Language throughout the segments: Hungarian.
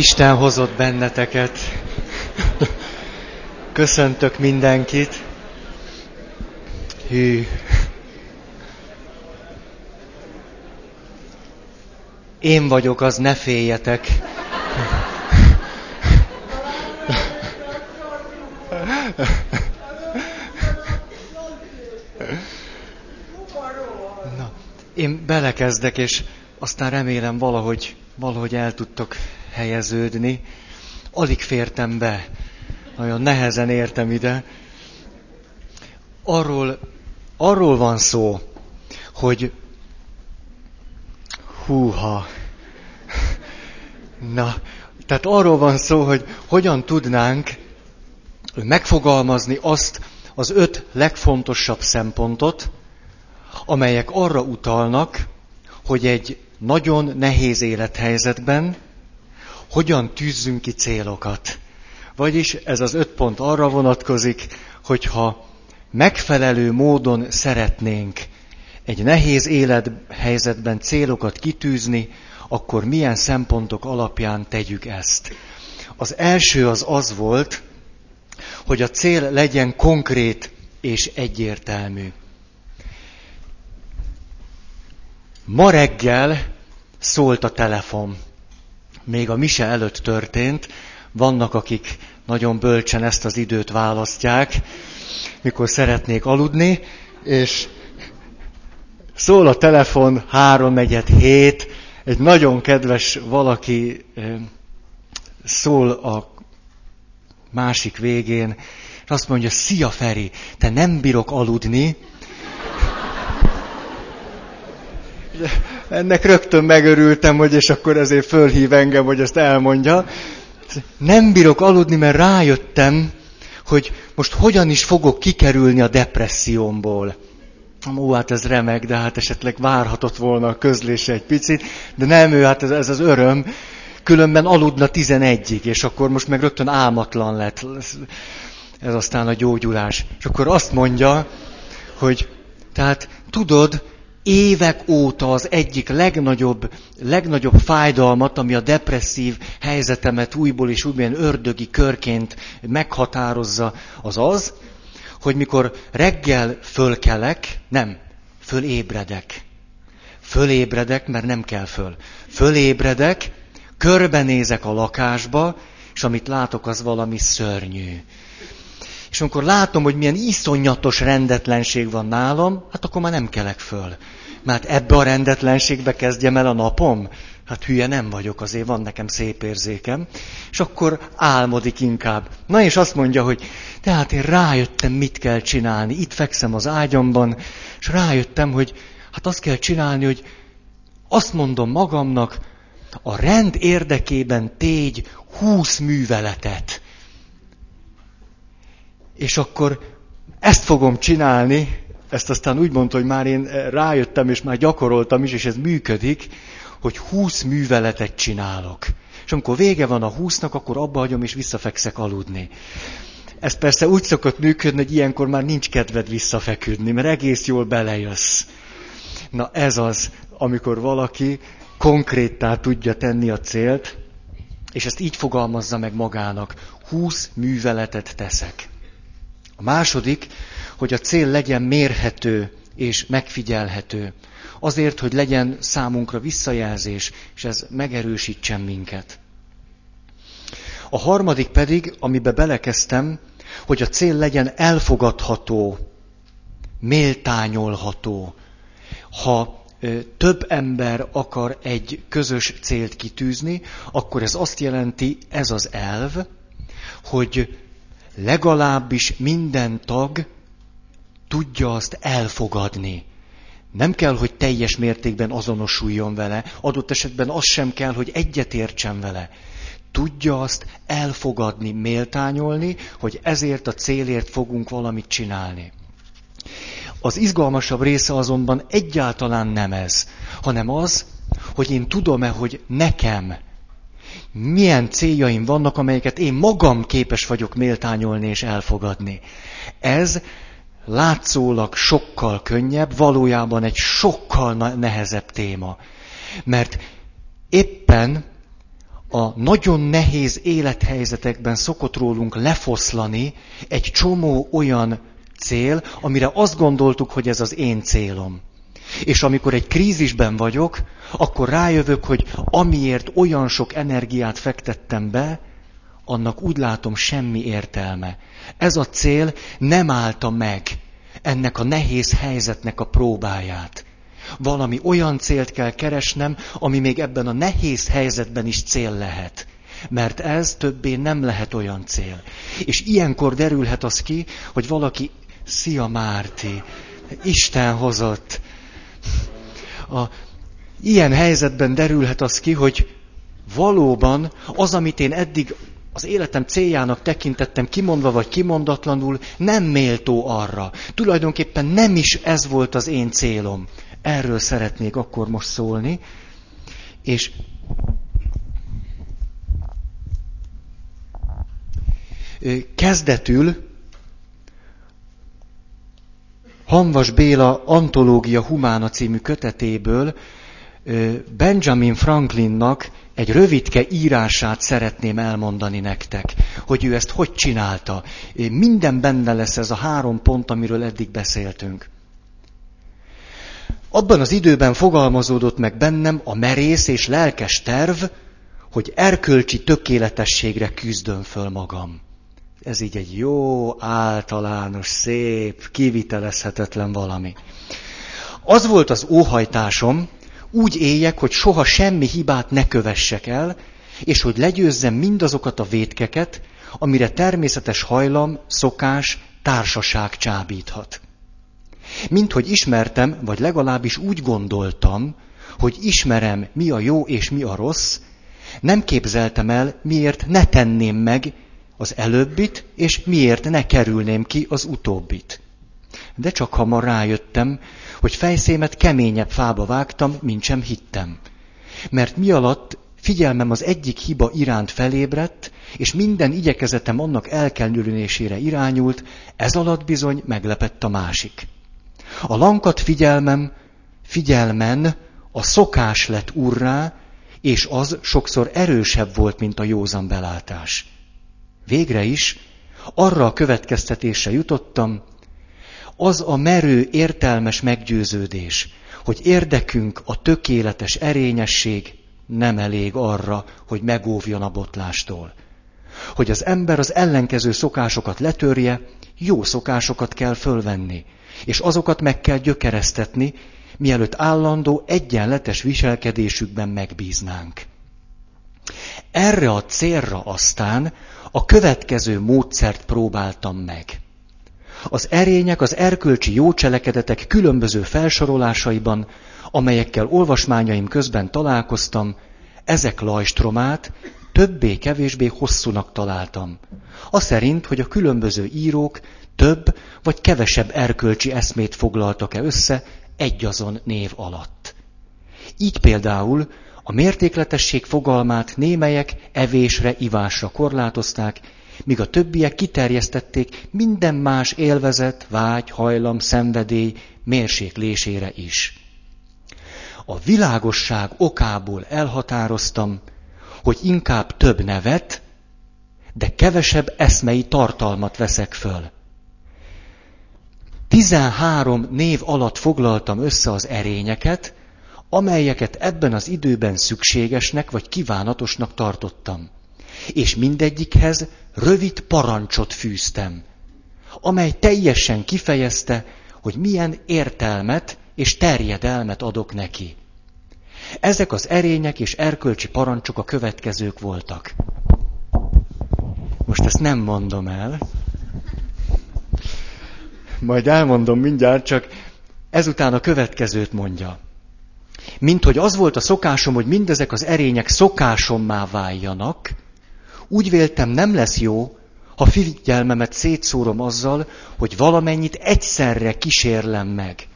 Isten hozott benneteket. Köszöntök mindenkit. Hű. Én vagyok az, ne féljetek. Na, én belekezdek, és aztán remélem valahogy, valahogy el tudtok helyeződni. Alig fértem be, nagyon nehezen értem ide. Arról, arról van szó, hogy húha, na, tehát arról van szó, hogy hogyan tudnánk megfogalmazni azt az öt legfontosabb szempontot, amelyek arra utalnak, hogy egy nagyon nehéz élethelyzetben hogyan tűzzünk ki célokat. Vagyis ez az öt pont arra vonatkozik, hogyha megfelelő módon szeretnénk egy nehéz élethelyzetben célokat kitűzni, akkor milyen szempontok alapján tegyük ezt. Az első az az volt, hogy a cél legyen konkrét és egyértelmű. Ma reggel szólt a telefon. Még a mise előtt történt. Vannak, akik nagyon bölcsen ezt az időt választják, mikor szeretnék aludni, és szól a telefon három negyed hét, egy nagyon kedves valaki szól a másik végén, és azt mondja, szia Feri, te nem bírok aludni, ennek rögtön megörültem, hogy és akkor ezért fölhív engem, hogy ezt elmondja. Nem bírok aludni, mert rájöttem, hogy most hogyan is fogok kikerülni a depressziómból. Ó, hát ez remek, de hát esetleg várhatott volna a közlése egy picit, de nem ő, hát ez, ez az öröm. Különben aludna tizenegyig, és akkor most meg rögtön álmatlan lett. Ez aztán a gyógyulás. És akkor azt mondja, hogy tehát tudod, évek óta az egyik legnagyobb, legnagyobb fájdalmat, ami a depresszív helyzetemet újból és újból ördögi körként meghatározza, az az, hogy mikor reggel fölkelek, nem, fölébredek. Fölébredek, mert nem kell föl. Fölébredek, körbenézek a lakásba, és amit látok, az valami szörnyű. És amikor látom, hogy milyen iszonyatos rendetlenség van nálam, hát akkor már nem kelek föl. Mert ebbe a rendetlenségbe kezdjem el a napom? Hát hülye nem vagyok, azért van nekem szép érzékem. És akkor álmodik inkább. Na és azt mondja, hogy tehát én rájöttem, mit kell csinálni. Itt fekszem az ágyamban, és rájöttem, hogy hát azt kell csinálni, hogy azt mondom magamnak, a rend érdekében tégy húsz műveletet. És akkor ezt fogom csinálni, ezt aztán úgy mondta, hogy már én rájöttem, és már gyakoroltam is, és ez működik, hogy húsz műveletet csinálok. És amikor vége van a húsznak, akkor abba hagyom, és visszafekszek aludni. Ez persze úgy szokott működni, hogy ilyenkor már nincs kedved visszafeküdni, mert egész jól belejössz. Na ez az, amikor valaki konkréttá tudja tenni a célt, és ezt így fogalmazza meg magának. Húsz műveletet teszek. A második, hogy a cél legyen mérhető és megfigyelhető. Azért, hogy legyen számunkra visszajelzés, és ez megerősítsen minket. A harmadik pedig, amiben belekezdtem, hogy a cél legyen elfogadható, méltányolható. Ha több ember akar egy közös célt kitűzni, akkor ez azt jelenti, ez az elv, hogy legalábbis minden tag tudja azt elfogadni. Nem kell, hogy teljes mértékben azonosuljon vele, adott esetben az sem kell, hogy egyetértsen vele. Tudja azt elfogadni, méltányolni, hogy ezért a célért fogunk valamit csinálni. Az izgalmasabb része azonban egyáltalán nem ez, hanem az, hogy én tudom-e, hogy nekem milyen céljaim vannak, amelyeket én magam képes vagyok méltányolni és elfogadni. Ez látszólag sokkal könnyebb, valójában egy sokkal nehezebb téma. Mert éppen a nagyon nehéz élethelyzetekben szokott rólunk lefoszlani egy csomó olyan cél, amire azt gondoltuk, hogy ez az én célom. És amikor egy krízisben vagyok, akkor rájövök, hogy amiért olyan sok energiát fektettem be, annak úgy látom semmi értelme. Ez a cél nem állta meg ennek a nehéz helyzetnek a próbáját. Valami olyan célt kell keresnem, ami még ebben a nehéz helyzetben is cél lehet. Mert ez többé nem lehet olyan cél. És ilyenkor derülhet az ki, hogy valaki, szia Márti, Isten hozott. A, ilyen helyzetben derülhet az ki, hogy valóban az, amit én eddig az életem céljának tekintettem kimondva vagy kimondatlanul, nem méltó arra. Tulajdonképpen nem is ez volt az én célom. Erről szeretnék akkor most szólni. És kezdetül Hanvas Béla Antológia Humána című kötetéből Benjamin Franklinnak egy rövidke írását szeretném elmondani nektek, hogy ő ezt hogy csinálta. Minden benne lesz ez a három pont, amiről eddig beszéltünk. Abban az időben fogalmazódott meg bennem a merész és lelkes terv, hogy erkölcsi tökéletességre küzdöm föl magam. Ez így egy jó, általános, szép, kivitelezhetetlen valami. Az volt az óhajtásom, úgy éljek, hogy soha semmi hibát ne kövessek el, és hogy legyőzzem mindazokat a vétkeket, amire természetes hajlam, szokás, társaság csábíthat. Mint hogy ismertem, vagy legalábbis úgy gondoltam, hogy ismerem, mi a jó és mi a rossz, nem képzeltem el, miért ne tenném meg az előbbit, és miért ne kerülném ki az utóbbit. De csak hamar rájöttem, hogy fejszémet keményebb fába vágtam, mint sem hittem. Mert mi alatt figyelmem az egyik hiba iránt felébredt, és minden igyekezetem annak elkerülésére irányult, ez alatt bizony meglepett a másik. A lankat figyelmem, figyelmen a szokás lett urrá, és az sokszor erősebb volt, mint a józan belátás. Végre is arra a következtetésre jutottam, az a merő, értelmes meggyőződés, hogy érdekünk a tökéletes erényesség nem elég arra, hogy megóvjon a botlástól. Hogy az ember az ellenkező szokásokat letörje, jó szokásokat kell fölvenni, és azokat meg kell gyökeresztetni, mielőtt állandó, egyenletes viselkedésükben megbíznánk. Erre a célra aztán a következő módszert próbáltam meg. Az erények, az erkölcsi jó cselekedetek különböző felsorolásaiban, amelyekkel olvasmányaim közben találkoztam, ezek lajstromát többé-kevésbé hosszúnak találtam. A szerint, hogy a különböző írók több vagy kevesebb erkölcsi eszmét foglaltak-e össze egyazon név alatt. Így például a mértékletesség fogalmát némelyek evésre, ivásra korlátozták, míg a többiek kiterjesztették minden más élvezet, vágy, hajlam, szenvedély mérséklésére is. A világosság okából elhatároztam, hogy inkább több nevet, de kevesebb eszmei tartalmat veszek föl. Tizenhárom név alatt foglaltam össze az erényeket, amelyeket ebben az időben szükségesnek vagy kívánatosnak tartottam. És mindegyikhez rövid parancsot fűztem, amely teljesen kifejezte, hogy milyen értelmet és terjedelmet adok neki. Ezek az erények és erkölcsi parancsok a következők voltak. Most ezt nem mondom el. Majd elmondom mindjárt, csak ezután a következőt mondja. Mint hogy az volt a szokásom, hogy mindezek az erények szokásommá váljanak, úgy véltem nem lesz jó, ha figyelmemet szétszórom azzal, hogy valamennyit egyszerre kísérlem meg,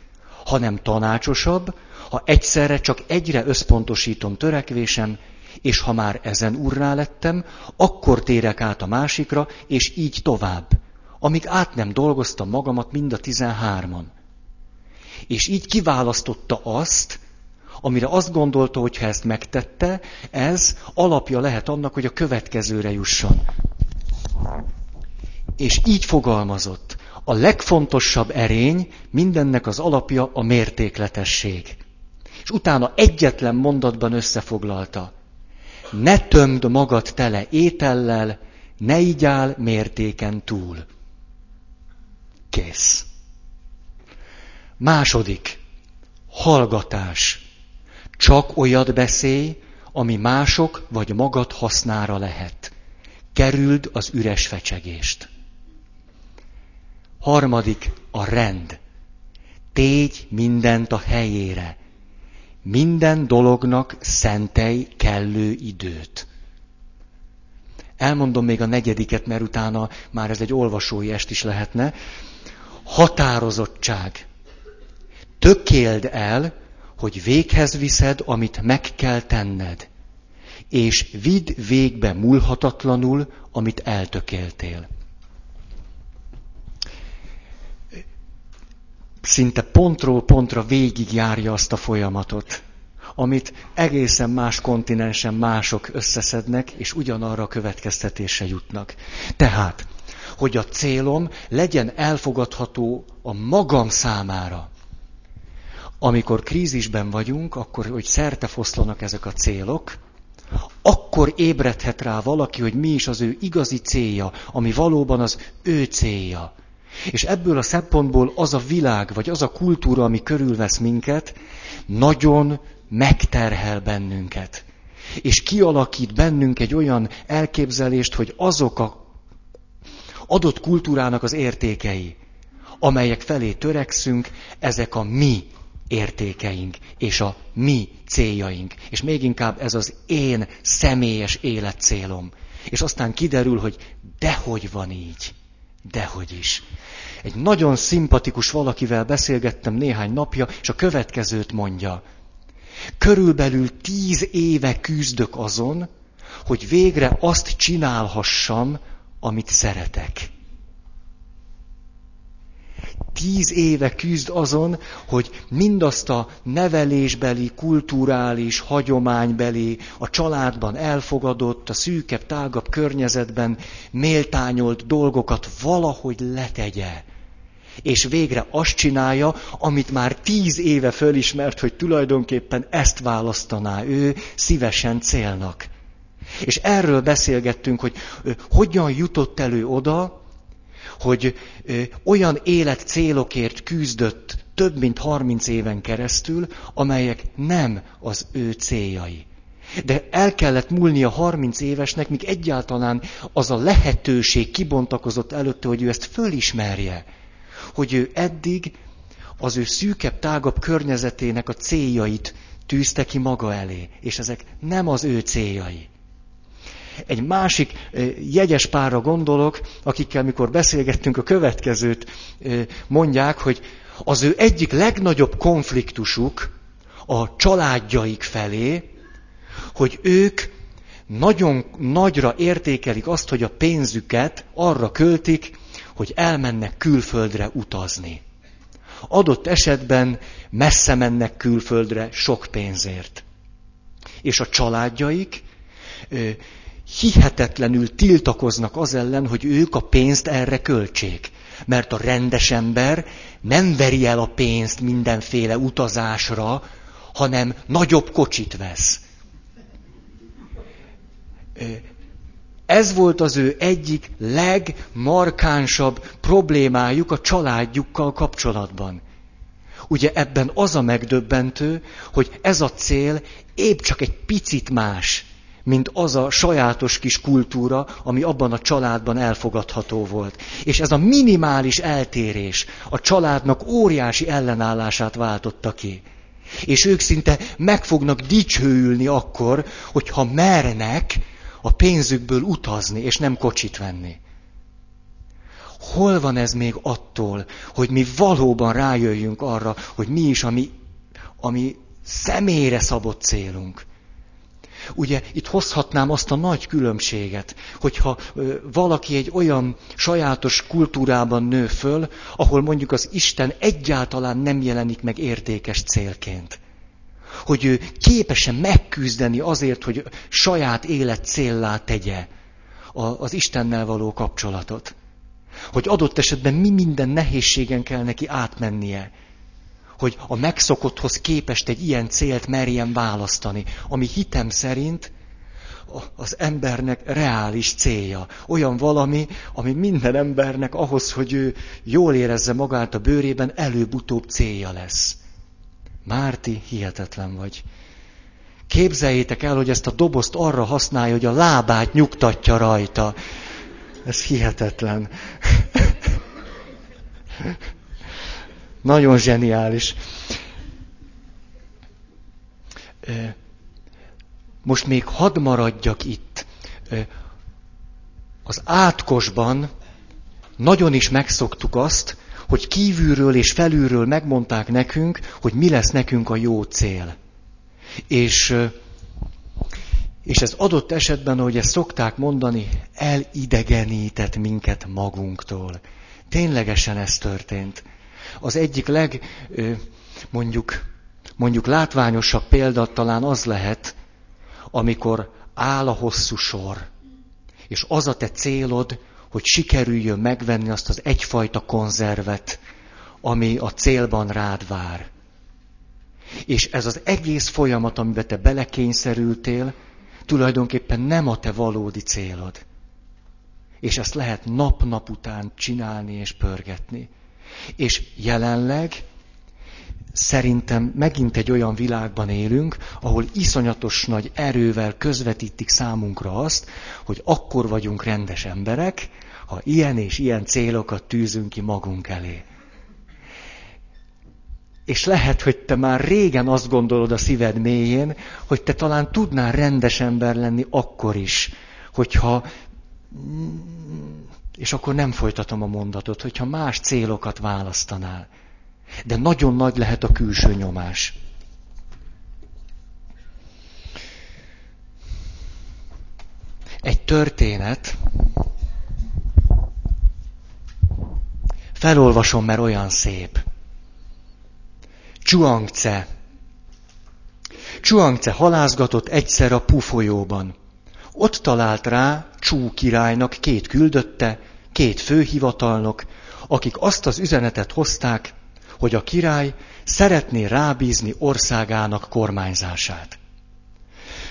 hanem tanácsosabb, ha egyszerre csak egyre összpontosítom törekvésem, és ha már ezen urrá lettem, akkor térek át a másikra, és így tovább, amíg át nem dolgoztam magamat mind a tizenhárman. És így kiválasztotta azt, amire azt gondolta, hogy ha ezt megtette, ez alapja lehet annak, hogy a következőre jusson. És így fogalmazott. A legfontosabb erény, mindennek az alapja a mértékletesség. És utána egyetlen mondatban összefoglalta. Ne tömd magad tele étellel, ne igyál mértéken túl. Kész. Második. Hallgatás. Csak olyat beszélj, ami mások vagy magad hasznára lehet. Kerüld az üres fecsegést. Harmadik, a rend. Tégy mindent a helyére. Minden dolognak szentelj kellő időt. Elmondom még a negyediket, mert utána már ez egy olvasói est is lehetne. Határozottság. Tökéld el, hogy véghez viszed, amit meg kell tenned, és vidd végbe múlhatatlanul, amit eltökéltél. Szinte pontról pontra végigjárja azt a folyamatot, amit egészen más kontinensen mások összeszednek, és ugyanarra a következtetése jutnak. Tehát, hogy a célom legyen elfogadható a magam számára amikor krízisben vagyunk, akkor, hogy szerte foszlanak ezek a célok, akkor ébredhet rá valaki, hogy mi is az ő igazi célja, ami valóban az ő célja. És ebből a szempontból az a világ, vagy az a kultúra, ami körülvesz minket, nagyon megterhel bennünket. És kialakít bennünk egy olyan elképzelést, hogy azok a adott kultúrának az értékei, amelyek felé törekszünk, ezek a mi értékeink, és a mi céljaink. És még inkább ez az én személyes életcélom. És aztán kiderül, hogy dehogy van így. Dehogy is. Egy nagyon szimpatikus valakivel beszélgettem néhány napja, és a következőt mondja. Körülbelül tíz éve küzdök azon, hogy végre azt csinálhassam, amit szeretek tíz éve küzd azon, hogy mindazt a nevelésbeli, kulturális, hagyománybeli, a családban elfogadott, a szűkebb, tágabb környezetben méltányolt dolgokat valahogy letegye. És végre azt csinálja, amit már tíz éve fölismert, hogy tulajdonképpen ezt választaná ő szívesen célnak. És erről beszélgettünk, hogy hogyan jutott elő oda, hogy olyan életcélokért küzdött több mint 30 éven keresztül, amelyek nem az ő céljai. De el kellett múlni a 30 évesnek, míg egyáltalán az a lehetőség kibontakozott előtte, hogy ő ezt fölismerje. Hogy ő eddig az ő szűkebb, tágabb környezetének a céljait tűzte ki maga elé, és ezek nem az ő céljai. Egy másik jegyes párra gondolok, akikkel mikor beszélgettünk, a következőt mondják, hogy az ő egyik legnagyobb konfliktusuk a családjaik felé, hogy ők nagyon nagyra értékelik azt, hogy a pénzüket arra költik, hogy elmennek külföldre utazni. Adott esetben messze mennek külföldre sok pénzért. És a családjaik hihetetlenül tiltakoznak az ellen, hogy ők a pénzt erre költsék. Mert a rendes ember nem veri el a pénzt mindenféle utazásra, hanem nagyobb kocsit vesz. Ez volt az ő egyik legmarkánsabb problémájuk a családjukkal kapcsolatban. Ugye ebben az a megdöbbentő, hogy ez a cél épp csak egy picit más, mint az a sajátos kis kultúra, ami abban a családban elfogadható volt. És ez a minimális eltérés a családnak óriási ellenállását váltotta ki. És ők szinte meg fognak dicsőülni akkor, hogyha mernek a pénzükből utazni, és nem kocsit venni. Hol van ez még attól, hogy mi valóban rájöjjünk arra, hogy mi is a mi, a mi személyre szabott célunk? Ugye itt hozhatnám azt a nagy különbséget, hogyha valaki egy olyan sajátos kultúrában nő föl, ahol mondjuk az Isten egyáltalán nem jelenik meg értékes célként. hogy ő képesen megküzdeni azért, hogy saját élet céllá tegye az Istennel való kapcsolatot. Hogy adott esetben mi minden nehézségen kell neki átmennie. Hogy a megszokotthoz képest egy ilyen célt merjen választani, ami hitem szerint az embernek reális célja. Olyan valami, ami minden embernek ahhoz, hogy ő jól érezze magát a bőrében, előbb-utóbb célja lesz. Márti, hihetetlen vagy. Képzeljétek el, hogy ezt a dobozt arra használja, hogy a lábát nyugtatja rajta. Ez hihetetlen. Nagyon zseniális. Most még hadd maradjak itt. Az átkosban nagyon is megszoktuk azt, hogy kívülről és felülről megmondták nekünk, hogy mi lesz nekünk a jó cél. És, és ez adott esetben, ahogy ezt szokták mondani, elidegenített minket magunktól. Ténylegesen ez történt. Az egyik leg, mondjuk, mondjuk látványosabb példa talán az lehet, amikor áll a hosszú sor, és az a te célod, hogy sikerüljön megvenni azt az egyfajta konzervet, ami a célban rád vár. És ez az egész folyamat, amiben te belekényszerültél, tulajdonképpen nem a te valódi célod. És ezt lehet nap-nap után csinálni és pörgetni. És jelenleg szerintem megint egy olyan világban élünk, ahol iszonyatos nagy erővel közvetítik számunkra azt, hogy akkor vagyunk rendes emberek, ha ilyen és ilyen célokat tűzünk ki magunk elé. És lehet, hogy te már régen azt gondolod a szíved mélyén, hogy te talán tudnál rendes ember lenni akkor is, hogyha és akkor nem folytatom a mondatot, hogyha más célokat választanál. De nagyon nagy lehet a külső nyomás. Egy történet, felolvasom, mert olyan szép. Chuangce. Chuangce halázgatott egyszer a pufolyóban. Ott talált rá Csú királynak két küldötte, két főhivatalnok, akik azt az üzenetet hozták, hogy a király szeretné rábízni országának kormányzását.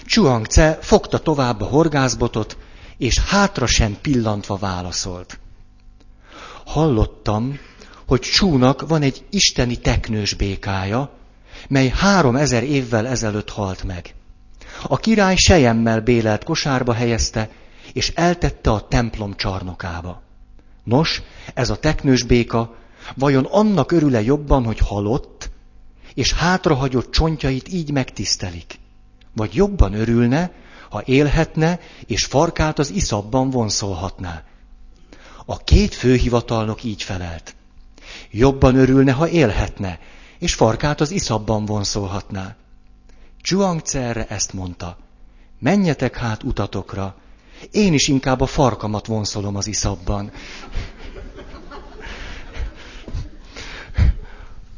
Csuangce fogta tovább a horgászbotot, és hátra sem pillantva válaszolt. Hallottam, hogy Csúnak van egy isteni teknős békája, mely három ezer évvel ezelőtt halt meg. A király sejemmel bélelt kosárba helyezte, és eltette a templom csarnokába. Nos, ez a teknős béka Vajon annak örül-e jobban, hogy halott, és hátrahagyott csontjait így megtisztelik? Vagy jobban örülne, ha élhetne, és farkát az iszabban vonszolhatná? A két főhivatalnok így felelt. Jobban örülne, ha élhetne, és farkát az iszabban vonszolhatná. Zsuangce erre ezt mondta. Menjetek hát utatokra, én is inkább a farkamat vonszolom az iszabban.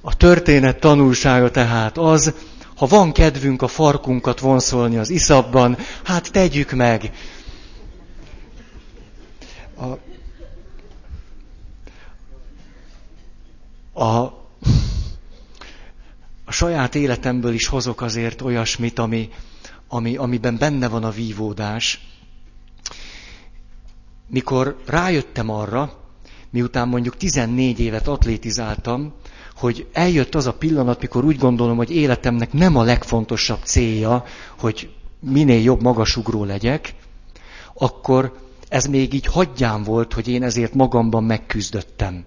A történet tanulsága tehát az, ha van kedvünk a farkunkat vonszolni az iszabban, hát tegyük meg. A, a, a saját életemből is hozok azért olyasmit, ami, ami, amiben benne van a vívódás. Mikor rájöttem arra, miután mondjuk 14 évet atlétizáltam, hogy eljött az a pillanat, mikor úgy gondolom, hogy életemnek nem a legfontosabb célja, hogy minél jobb magasugró legyek, akkor ez még így hagyján volt, hogy én ezért magamban megküzdöttem.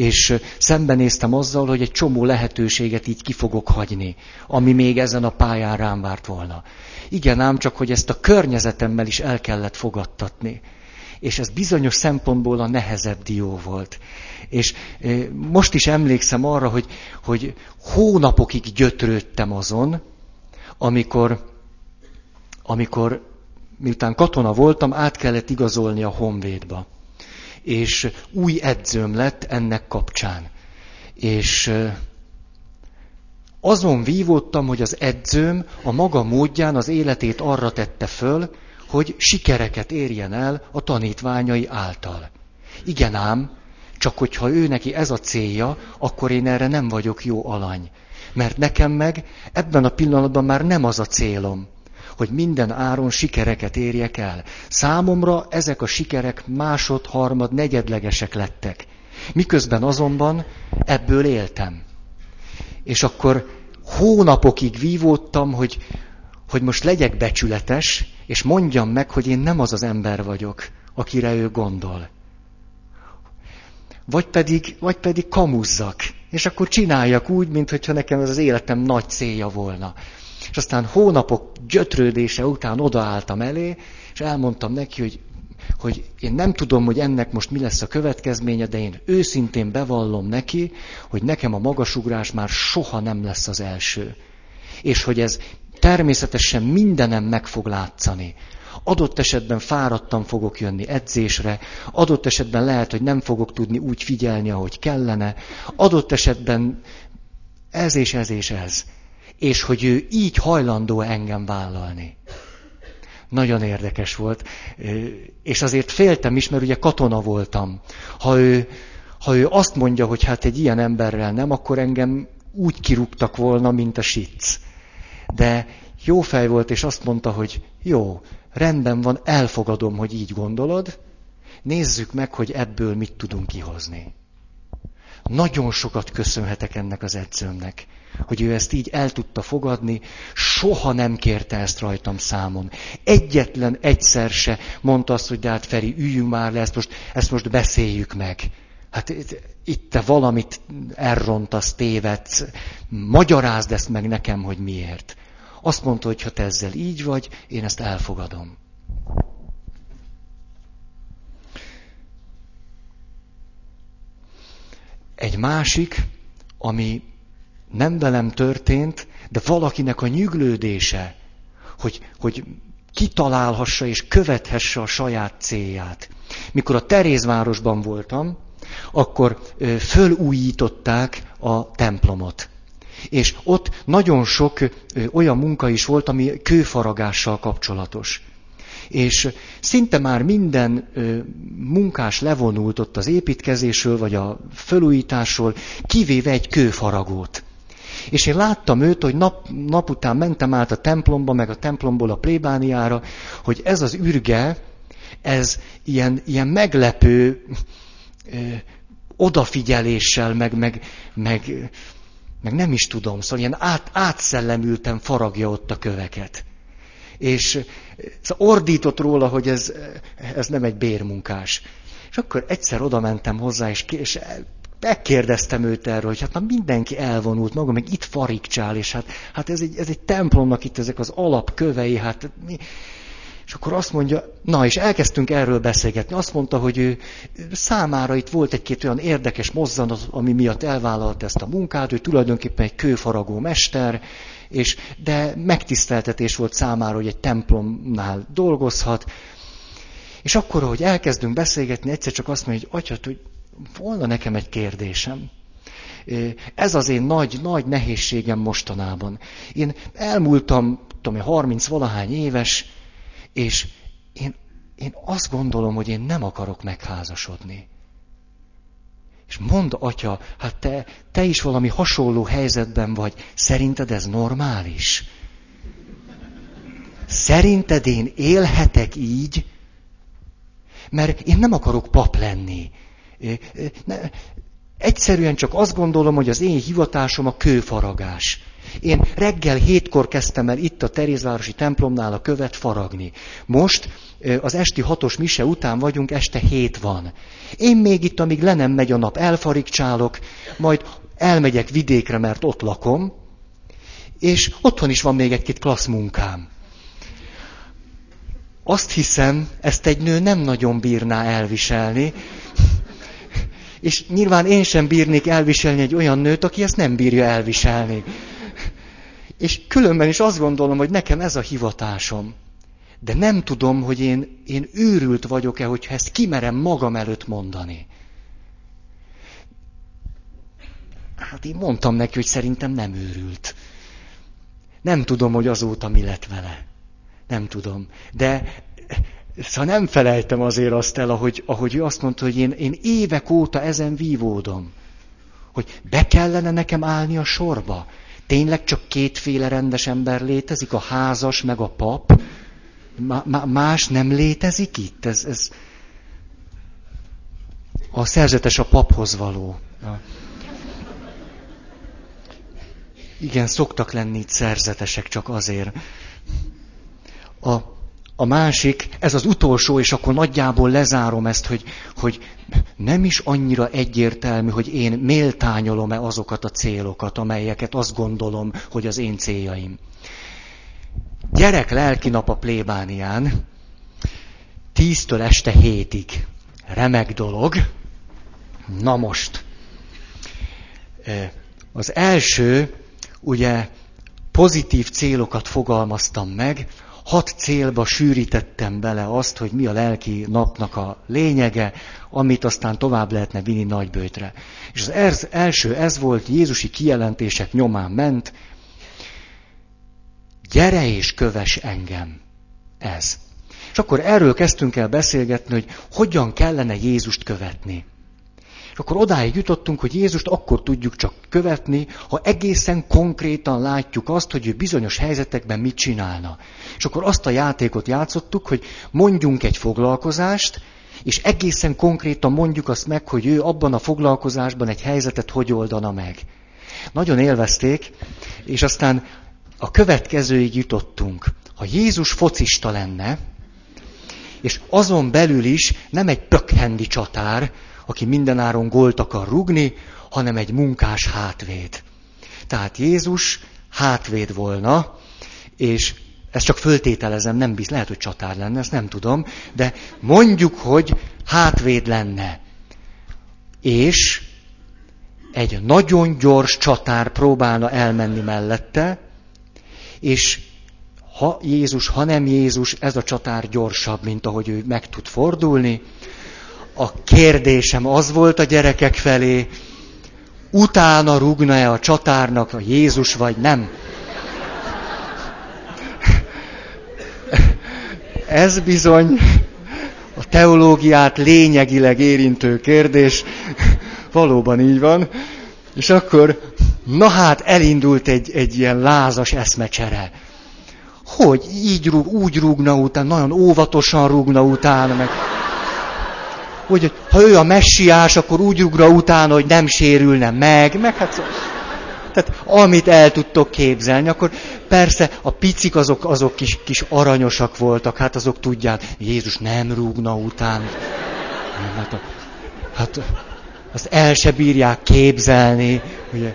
És szembenéztem azzal, hogy egy csomó lehetőséget így ki fogok hagyni, ami még ezen a pályán rám várt volna. Igen, ám csak, hogy ezt a környezetemmel is el kellett fogadtatni. És ez bizonyos szempontból a nehezebb dió volt. És most is emlékszem arra, hogy, hogy hónapokig gyötrődtem azon, amikor, amikor miután katona voltam, át kellett igazolni a honvédba. És új edzőm lett ennek kapcsán. És azon vívódtam, hogy az edzőm a maga módján az életét arra tette föl, hogy sikereket érjen el a tanítványai által. Igen ám, csak hogyha ő neki ez a célja, akkor én erre nem vagyok jó alany. Mert nekem meg ebben a pillanatban már nem az a célom, hogy minden áron sikereket érjek el. Számomra ezek a sikerek másod, harmad, negyedlegesek lettek. Miközben azonban ebből éltem. És akkor hónapokig vívódtam, hogy, hogy most legyek becsületes, és mondjam meg, hogy én nem az az ember vagyok, akire ő gondol. Vagy pedig, vagy pedig kamuzzak, és akkor csináljak úgy, mintha nekem ez az életem nagy célja volna. És aztán hónapok gyötrődése után odaálltam elé, és elmondtam neki, hogy, hogy én nem tudom, hogy ennek most mi lesz a következménye, de én őszintén bevallom neki, hogy nekem a magasugrás már soha nem lesz az első. És hogy ez természetesen mindenem meg fog látszani. Adott esetben fáradtan fogok jönni edzésre, adott esetben lehet, hogy nem fogok tudni úgy figyelni, ahogy kellene, adott esetben ez és ez és ez. És hogy ő így hajlandó engem vállalni. Nagyon érdekes volt. És azért féltem is, mert ugye katona voltam. Ha ő, ha ő azt mondja, hogy hát egy ilyen emberrel nem, akkor engem úgy kirúgtak volna, mint a sic. De jó fej volt, és azt mondta, hogy jó, rendben van, elfogadom, hogy így gondolod, nézzük meg, hogy ebből mit tudunk kihozni. Nagyon sokat köszönhetek ennek az edzőmnek, hogy ő ezt így el tudta fogadni, soha nem kérte ezt rajtam számon. Egyetlen egyszer se mondta azt, hogy de hát Feri, üljünk már le, ezt most, ezt most beszéljük meg. Hát itt te valamit elrontasz, tévedsz, magyarázd ezt meg nekem, hogy miért. Azt mondta, hogy ha te ezzel így vagy, én ezt elfogadom. Egy másik, ami nem velem történt, de valakinek a nyüglődése, hogy, hogy kitalálhassa és követhesse a saját célját. Mikor a Terézvárosban voltam, akkor fölújították a templomot. És ott nagyon sok olyan munka is volt, ami kőfaragással kapcsolatos. És szinte már minden munkás levonult ott az építkezésről, vagy a fölújításról, kivéve egy kőfaragót. És én láttam őt, hogy nap, nap után mentem át a templomba, meg a templomból a plébániára, hogy ez az ürge, ez ilyen, ilyen meglepő ö, odafigyeléssel, meg, meg, meg meg nem is tudom, szóval ilyen át, átszellemültem faragja ott a köveket. És szóval ordított róla, hogy ez, ez nem egy bérmunkás. És akkor egyszer oda mentem hozzá, és, és megkérdeztem őt erről, hogy hát már mindenki elvonult maga, meg itt farigcsál, és hát, hát ez, egy, ez egy templomnak itt ezek az alapkövei, hát mi, és akkor azt mondja, na és elkezdtünk erről beszélgetni. Azt mondta, hogy ő számára itt volt egy-két olyan érdekes mozzanat, ami miatt elvállalta ezt a munkát, ő tulajdonképpen egy kőfaragó mester, és, de megtiszteltetés volt számára, hogy egy templomnál dolgozhat. És akkor, hogy elkezdünk beszélgetni, egyszer csak azt mondja, hogy atya, hogy volna nekem egy kérdésem. Ez az én nagy, nagy nehézségem mostanában. Én elmúltam, tudom, 30 valahány éves, és én, én azt gondolom, hogy én nem akarok megházasodni. És mond, atya, hát te, te is valami hasonló helyzetben vagy. Szerinted ez normális? Szerinted én élhetek így? Mert én nem akarok pap lenni. Egyszerűen csak azt gondolom, hogy az én hivatásom a kőfaragás. Én reggel hétkor kezdtem el itt a Terézvárosi templomnál a követ faragni. Most az esti hatos mise után vagyunk, este hét van. Én még itt, amíg le nem megy a nap, elfarigcsálok, majd elmegyek vidékre, mert ott lakom, és otthon is van még egy-két klassz munkám. Azt hiszem, ezt egy nő nem nagyon bírná elviselni, és nyilván én sem bírnék elviselni egy olyan nőt, aki ezt nem bírja elviselni. És különben is azt gondolom, hogy nekem ez a hivatásom. De nem tudom, hogy én, én őrült vagyok-e, hogyha ezt kimerem magam előtt mondani. Hát én mondtam neki, hogy szerintem nem őrült. Nem tudom, hogy azóta mi lett vele. Nem tudom. De szóval nem felejtem azért azt el, ahogy, ahogy ő azt mondta, hogy én, én évek óta ezen vívódom. Hogy be kellene nekem állni a sorba. Tényleg csak kétféle rendes ember létezik, a házas meg a pap. Más nem létezik itt? Ez, ez... A szerzetes a paphoz való. Igen, szoktak lenni itt szerzetesek csak azért. A, a másik, ez az utolsó, és akkor nagyjából lezárom ezt, hogy, hogy nem is annyira egyértelmű, hogy én méltányolom-e azokat a célokat, amelyeket azt gondolom, hogy az én céljaim. Gyerek lelki nap a plébánián, tíztől este hétig. Remek dolog. Na most. Az első, ugye pozitív célokat fogalmaztam meg, hat célba sűrítettem bele azt, hogy mi a lelki napnak a lényege, amit aztán tovább lehetne vinni nagybőtre. És az első ez volt, Jézusi kijelentések nyomán ment, gyere és köves engem. Ez. És akkor erről kezdtünk el beszélgetni, hogy hogyan kellene Jézust követni. Akkor odáig jutottunk, hogy Jézust akkor tudjuk csak követni, ha egészen konkrétan látjuk azt, hogy ő bizonyos helyzetekben mit csinálna. És akkor azt a játékot játszottuk, hogy mondjunk egy foglalkozást, és egészen konkrétan mondjuk azt meg, hogy ő abban a foglalkozásban egy helyzetet hogy oldana meg. Nagyon élvezték, és aztán a következőig jutottunk. Ha Jézus focista lenne, és azon belül is nem egy pökhendi csatár, aki mindenáron gólt akar rugni, hanem egy munkás hátvéd. Tehát Jézus hátvéd volna, és ezt csak föltételezem, nem bizt, lehet, hogy csatár lenne, ezt nem tudom, de mondjuk, hogy hátvéd lenne. És egy nagyon gyors csatár próbálna elmenni mellette, és ha Jézus, ha nem Jézus, ez a csatár gyorsabb, mint ahogy ő meg tud fordulni. A kérdésem az volt a gyerekek felé, utána rúgna-e a csatárnak a Jézus, vagy nem? Ez bizony a teológiát lényegileg érintő kérdés. Valóban így van. És akkor, na hát elindult egy, egy ilyen lázas eszmecsere. Hogy így rúg, úgy rúgna utána, nagyon óvatosan rúgna utána, meg hogy ha ő a messiás, akkor úgy rúgra utána, hogy nem sérülne meg, meg hát tehát amit el tudtok képzelni, akkor persze a picik azok, azok kis, kis aranyosak voltak, hát azok tudják, Jézus nem rúgna után. Hát, hát azt el se bírják képzelni. Ugye,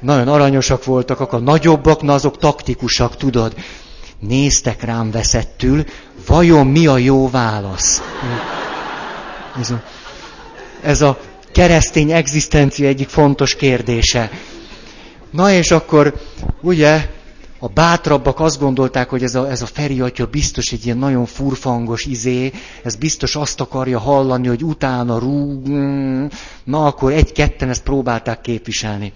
nagyon aranyosak voltak, akkor a nagyobbak, na azok taktikusak, tudod. Néztek rám veszettül, vajon mi a jó válasz? Ez a, ez a keresztény egzisztencia egyik fontos kérdése. Na és akkor, ugye, a bátrabbak azt gondolták, hogy ez a, ez a Feri atya biztos egy ilyen nagyon furfangos izé, ez biztos azt akarja hallani, hogy utána rúg, na akkor egy-ketten ezt próbálták képviselni.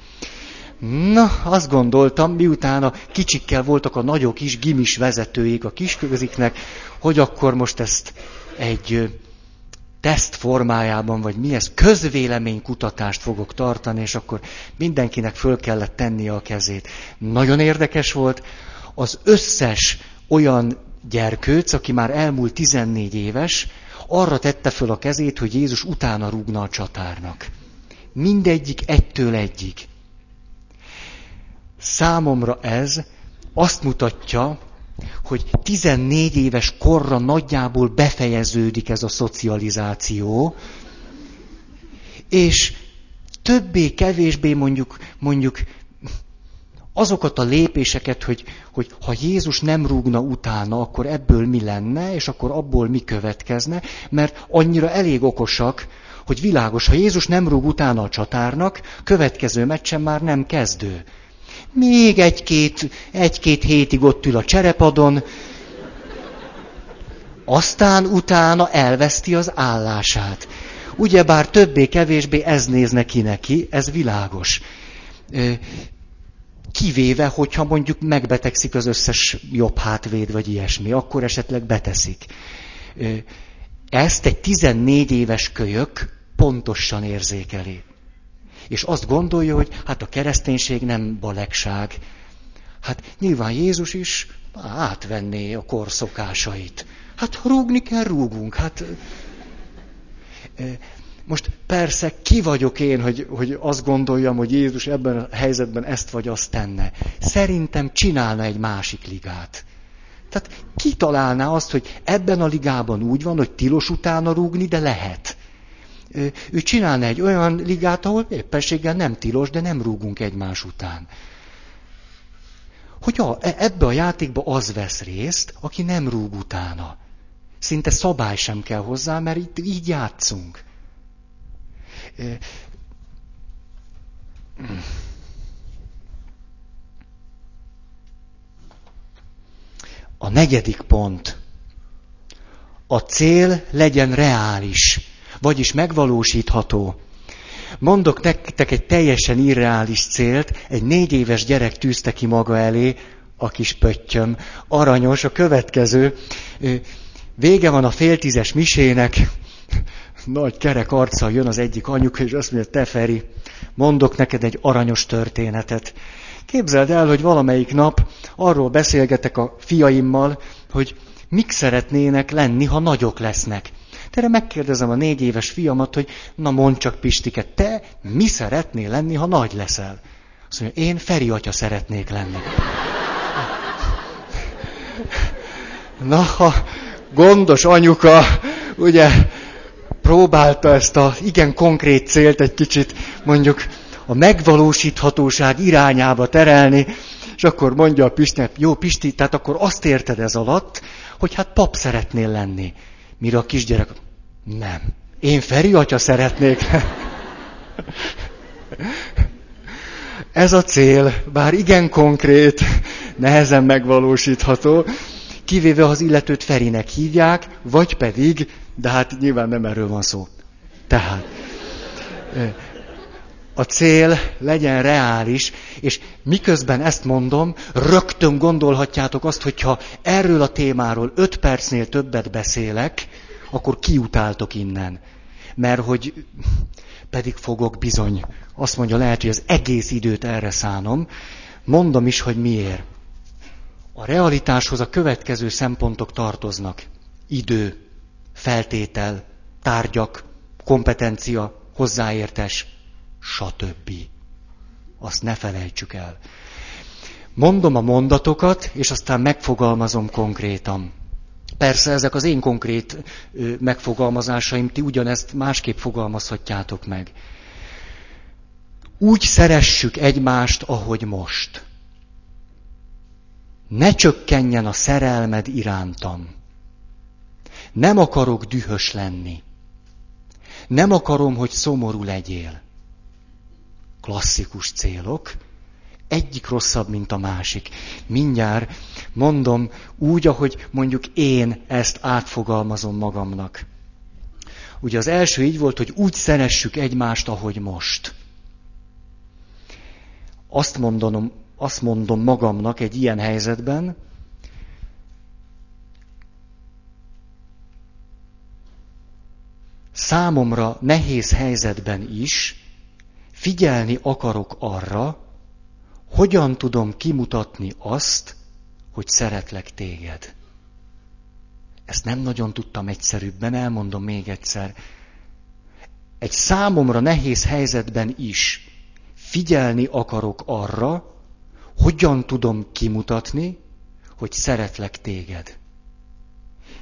Na, azt gondoltam, miután a kicsikkel voltak a nagyok is, gimis vezetőik a kisköziknek, hogy akkor most ezt egy teszt formájában, vagy mi ez, közvéleménykutatást fogok tartani, és akkor mindenkinek föl kellett tennie a kezét. Nagyon érdekes volt, az összes olyan gyerkőc, aki már elmúlt 14 éves, arra tette föl a kezét, hogy Jézus utána rúgna a csatárnak. Mindegyik egytől egyig. Számomra ez azt mutatja, hogy 14 éves korra nagyjából befejeződik ez a szocializáció, és többé-kevésbé mondjuk, mondjuk azokat a lépéseket, hogy, hogy ha Jézus nem rúgna utána, akkor ebből mi lenne, és akkor abból mi következne, mert annyira elég okosak, hogy világos, ha Jézus nem rúg utána a csatárnak, következő meccsen már nem kezdő. Még egy-két, egy-két hétig ott ül a cserepadon, aztán utána elveszti az állását. Ugyebár többé-kevésbé ez néz neki neki, ez világos. Kivéve, hogyha mondjuk megbetegszik az összes jobb hátvéd, vagy ilyesmi, akkor esetleg beteszik. Ezt egy 14 éves kölyök pontosan érzékeli. És azt gondolja, hogy hát a kereszténység nem balegság. Hát nyilván Jézus is átvenné a korszokásait. Hát rúgni kell, rúgunk. Hát most persze ki vagyok én, hogy, hogy azt gondoljam, hogy Jézus ebben a helyzetben ezt vagy azt tenne. Szerintem csinálna egy másik ligát. Tehát ki találná azt, hogy ebben a ligában úgy van, hogy tilos utána rúgni, de lehet. Ő csinálna egy olyan ligát, ahol éppenséggel nem tilos, de nem rúgunk egymás után. Hogy a, e, ebbe a játékba az vesz részt, aki nem rúg utána. Szinte szabály sem kell hozzá, mert itt így játszunk. A negyedik pont. A cél legyen reális, vagyis megvalósítható. Mondok nektek egy teljesen irreális célt, egy négy éves gyerek tűzte ki maga elé, a kis pöttyöm, aranyos, a következő. Vége van a féltízes misének, nagy kerek arccal jön az egyik anyuka, és azt mondja, te Feri, mondok neked egy aranyos történetet. Képzeld el, hogy valamelyik nap arról beszélgetek a fiaimmal, hogy mik szeretnének lenni, ha nagyok lesznek. Erre megkérdezem a négy éves fiamat, hogy na mondd csak Pistike, te mi szeretnél lenni, ha nagy leszel? Azt mondja, én Feri atya szeretnék lenni. Na, ha gondos anyuka, ugye, próbálta ezt a igen konkrét célt egy kicsit mondjuk a megvalósíthatóság irányába terelni, és akkor mondja a Pistinek, jó Pisti, tehát akkor azt érted ez alatt, hogy hát pap szeretnél lenni. Mire a kisgyerek, nem. Én Feri atya szeretnék. Ez a cél, bár igen konkrét, nehezen megvalósítható, kivéve ha az illetőt Ferinek hívják, vagy pedig, de hát nyilván nem erről van szó. Tehát a cél legyen reális, és miközben ezt mondom, rögtön gondolhatjátok azt, hogyha erről a témáról öt percnél többet beszélek, akkor kiutáltok innen. Mert hogy pedig fogok bizony. Azt mondja, lehet, hogy az egész időt erre szánom. Mondom is, hogy miért. A realitáshoz a következő szempontok tartoznak. Idő, feltétel, tárgyak, kompetencia, hozzáértés, stb. Azt ne felejtsük el. Mondom a mondatokat, és aztán megfogalmazom konkrétan. Persze ezek az én konkrét megfogalmazásaim, ti ugyanezt másképp fogalmazhatjátok meg. Úgy szeressük egymást, ahogy most. Ne csökkenjen a szerelmed irántam. Nem akarok dühös lenni. Nem akarom, hogy szomorú legyél. Klasszikus célok, egyik rosszabb, mint a másik. Mindjárt mondom úgy, ahogy mondjuk én ezt átfogalmazom magamnak. Ugye az első így volt, hogy úgy szeressük egymást, ahogy most. Azt mondom, azt mondom magamnak egy ilyen helyzetben, számomra nehéz helyzetben is figyelni akarok arra, hogyan tudom kimutatni azt, hogy szeretlek téged. Ezt nem nagyon tudtam egyszerűbben, elmondom még egyszer. Egy számomra nehéz helyzetben is figyelni akarok arra, hogyan tudom kimutatni, hogy szeretlek téged.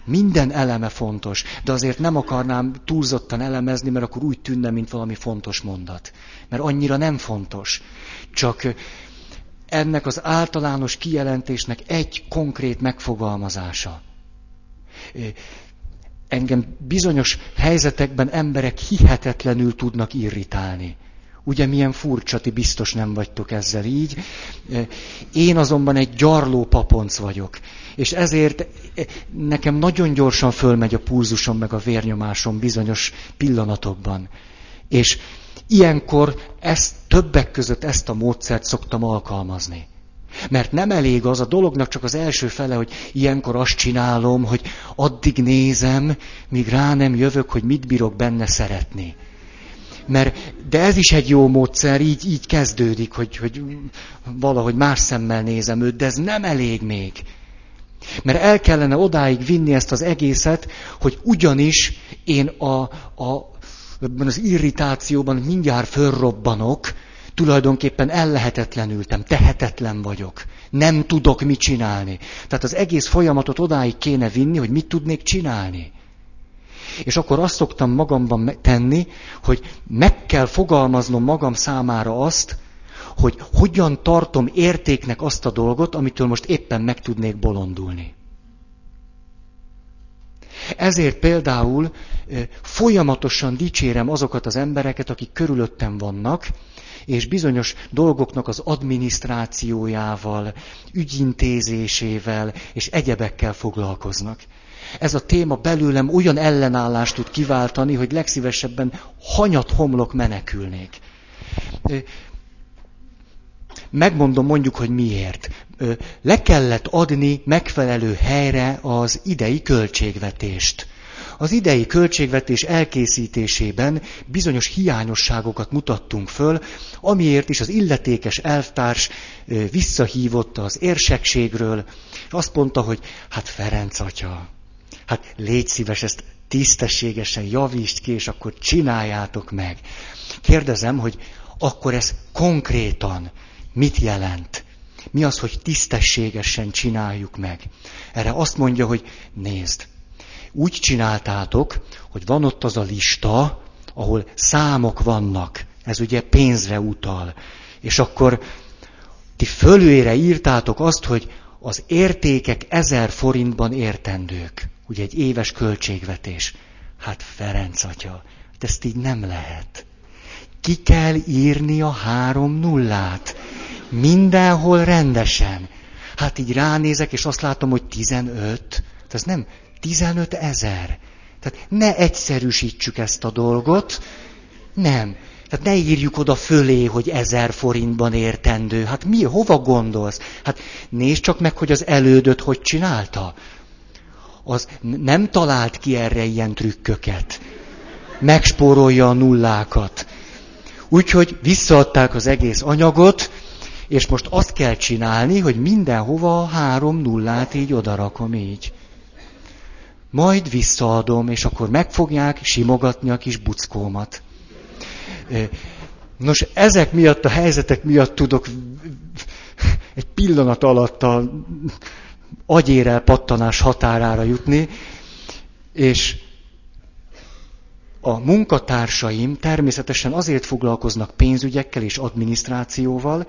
Minden eleme fontos, de azért nem akarnám túlzottan elemezni, mert akkor úgy tűnne, mint valami fontos mondat. Mert annyira nem fontos. Csak ennek az általános kijelentésnek egy konkrét megfogalmazása. Engem bizonyos helyzetekben emberek hihetetlenül tudnak irritálni. Ugye milyen furcsa, ti biztos nem vagytok ezzel így. Én azonban egy gyarló paponc vagyok. És ezért nekem nagyon gyorsan fölmegy a pulzusom, meg a vérnyomásom bizonyos pillanatokban. És Ilyenkor ezt, többek között ezt a módszert szoktam alkalmazni. Mert nem elég az a dolognak csak az első fele, hogy ilyenkor azt csinálom, hogy addig nézem, míg rá nem jövök, hogy mit bírok benne szeretni. Mert, de ez is egy jó módszer, így, így kezdődik, hogy, hogy valahogy más szemmel nézem őt, de ez nem elég még. Mert el kellene odáig vinni ezt az egészet, hogy ugyanis én a, a, az irritációban mindjárt fölrobbanok, tulajdonképpen ellehetetlenültem, tehetetlen vagyok. Nem tudok mit csinálni. Tehát az egész folyamatot odáig kéne vinni, hogy mit tudnék csinálni. És akkor azt szoktam magamban tenni, hogy meg kell fogalmaznom magam számára azt, hogy hogyan tartom értéknek azt a dolgot, amitől most éppen meg tudnék bolondulni. Ezért például folyamatosan dicsérem azokat az embereket, akik körülöttem vannak, és bizonyos dolgoknak az adminisztrációjával, ügyintézésével és egyebekkel foglalkoznak. Ez a téma belőlem olyan ellenállást tud kiváltani, hogy legszívesebben hanyat homlok menekülnék. Megmondom mondjuk, hogy miért. Le kellett adni megfelelő helyre az idei költségvetést. Az idei költségvetés elkészítésében bizonyos hiányosságokat mutattunk föl, amiért is az illetékes elvtárs visszahívott az érsekségről, és azt mondta, hogy hát Ferenc atya, hát légy szíves, ezt tisztességesen javítsd ki, és akkor csináljátok meg. Kérdezem, hogy akkor ez konkrétan mit jelent? Mi az, hogy tisztességesen csináljuk meg? Erre azt mondja, hogy nézd, úgy csináltátok, hogy van ott az a lista, ahol számok vannak. Ez ugye pénzre utal. És akkor ti fölőre írtátok azt, hogy az értékek ezer forintban értendők. Ugye egy éves költségvetés. Hát Ferenc atya, de ezt így nem lehet. Ki kell írni a három nullát. Mindenhol rendesen. Hát így ránézek, és azt látom, hogy 15. Ez nem 15 ezer. Tehát ne egyszerűsítsük ezt a dolgot. Nem. Tehát ne írjuk oda fölé, hogy ezer forintban értendő. Hát mi, hova gondolsz? Hát nézd csak meg, hogy az elődöt hogy csinálta. Az nem talált ki erre ilyen trükköket. Megspórolja a nullákat. Úgyhogy visszaadták az egész anyagot, és most azt kell csinálni, hogy mindenhova három nullát így odarakom így. Majd visszaadom, és akkor megfogják simogatni a kis buckómat. Nos, ezek miatt, a helyzetek miatt tudok egy pillanat alatt a agyérel pattanás határára jutni, és a munkatársaim természetesen azért foglalkoznak pénzügyekkel és adminisztrációval,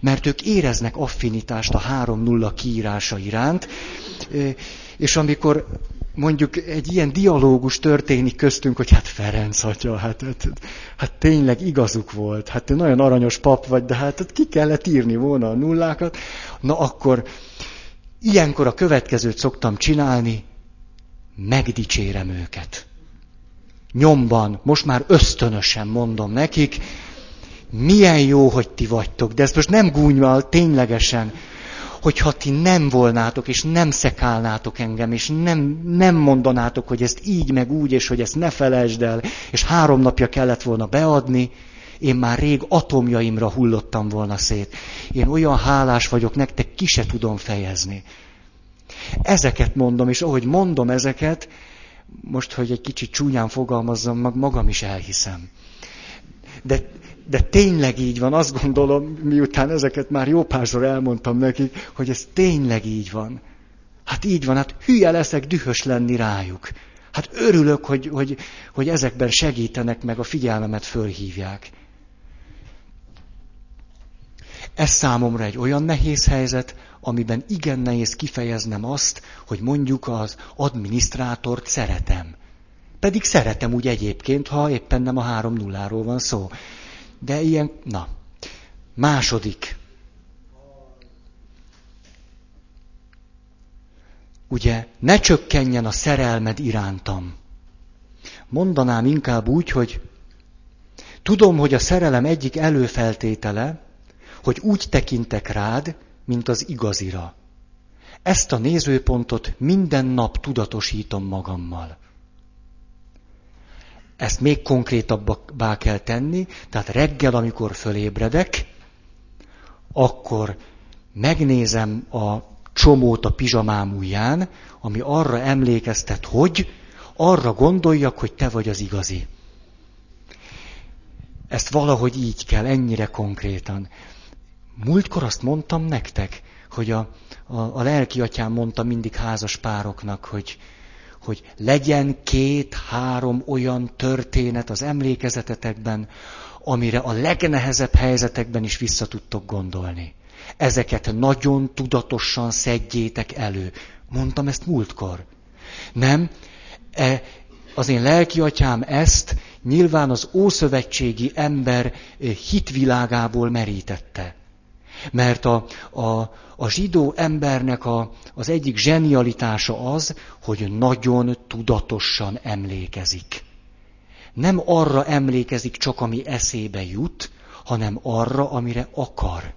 mert ők éreznek affinitást a 3-0 kiírása iránt, és amikor mondjuk egy ilyen dialógus történik köztünk, hogy hát Ferenc atya, hát, hát, hát tényleg igazuk volt, hát te nagyon aranyos pap vagy, de hát, hát ki kellett írni volna a nullákat, na akkor ilyenkor a következőt szoktam csinálni, megdicsérem őket. Nyomban, most már ösztönösen mondom nekik, milyen jó, hogy ti vagytok, de ezt most nem gúnyval, ténylegesen, hogyha ti nem volnátok, és nem szekálnátok engem, és nem, nem mondanátok, hogy ezt így, meg úgy, és hogy ezt ne felejtsd el, és három napja kellett volna beadni, én már rég atomjaimra hullottam volna szét. Én olyan hálás vagyok nektek, ki se tudom fejezni. Ezeket mondom, és ahogy mondom ezeket, most, hogy egy kicsit csúnyán fogalmazzam, mag magam is elhiszem. De de tényleg így van, azt gondolom, miután ezeket már jó párszor elmondtam nekik, hogy ez tényleg így van. Hát így van, hát hülye leszek dühös lenni rájuk. Hát örülök, hogy, hogy, hogy ezekben segítenek, meg a figyelmemet fölhívják. Ez számomra egy olyan nehéz helyzet, amiben igen nehéz kifejeznem azt, hogy mondjuk az adminisztrátort szeretem. Pedig szeretem úgy egyébként, ha éppen nem a három nulláról van szó. De ilyen, na, második. Ugye, ne csökkenjen a szerelmed irántam. Mondanám inkább úgy, hogy Tudom, hogy a szerelem egyik előfeltétele, hogy úgy tekintek rád, mint az igazira. Ezt a nézőpontot minden nap tudatosítom magammal. Ezt még konkrétabbá kell tenni, tehát reggel, amikor fölébredek, akkor megnézem a csomót a pizsamám ujján, ami arra emlékeztet, hogy arra gondoljak, hogy te vagy az igazi. Ezt valahogy így kell, ennyire konkrétan. Múltkor azt mondtam nektek, hogy a, a, a lelki atyám mondta mindig házas pároknak, hogy, hogy legyen két-három olyan történet az emlékezetetekben, amire a legnehezebb helyzetekben is vissza tudtok gondolni. Ezeket nagyon tudatosan szedjétek elő. Mondtam ezt múltkor. Nem, e, az én lelki atyám ezt nyilván az ószövetségi ember hitvilágából merítette. Mert a, a, a zsidó embernek a, az egyik zsenialitása az, hogy nagyon tudatosan emlékezik. Nem arra emlékezik csak, ami eszébe jut, hanem arra, amire akar.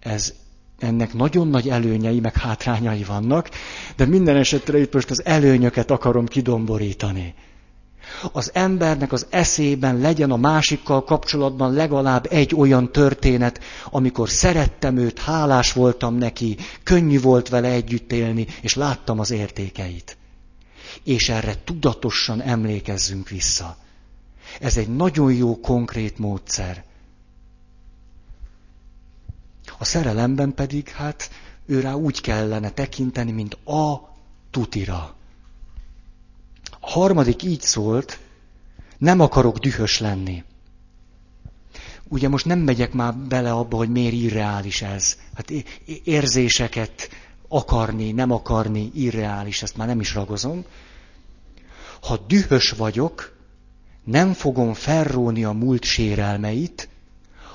Ez ennek nagyon nagy előnyei, meg hátrányai vannak, de minden esetre itt most az előnyöket akarom kidomborítani az embernek az eszében legyen a másikkal kapcsolatban legalább egy olyan történet, amikor szerettem őt, hálás voltam neki, könnyű volt vele együtt élni, és láttam az értékeit. És erre tudatosan emlékezzünk vissza. Ez egy nagyon jó, konkrét módszer. A szerelemben pedig, hát őrá úgy kellene tekinteni, mint a tutira. A harmadik így szólt, nem akarok dühös lenni. Ugye most nem megyek már bele abba, hogy miért irreális ez. Hát érzéseket akarni, nem akarni, irreális, ezt már nem is ragozom. Ha dühös vagyok, nem fogom felróni a múlt sérelmeit,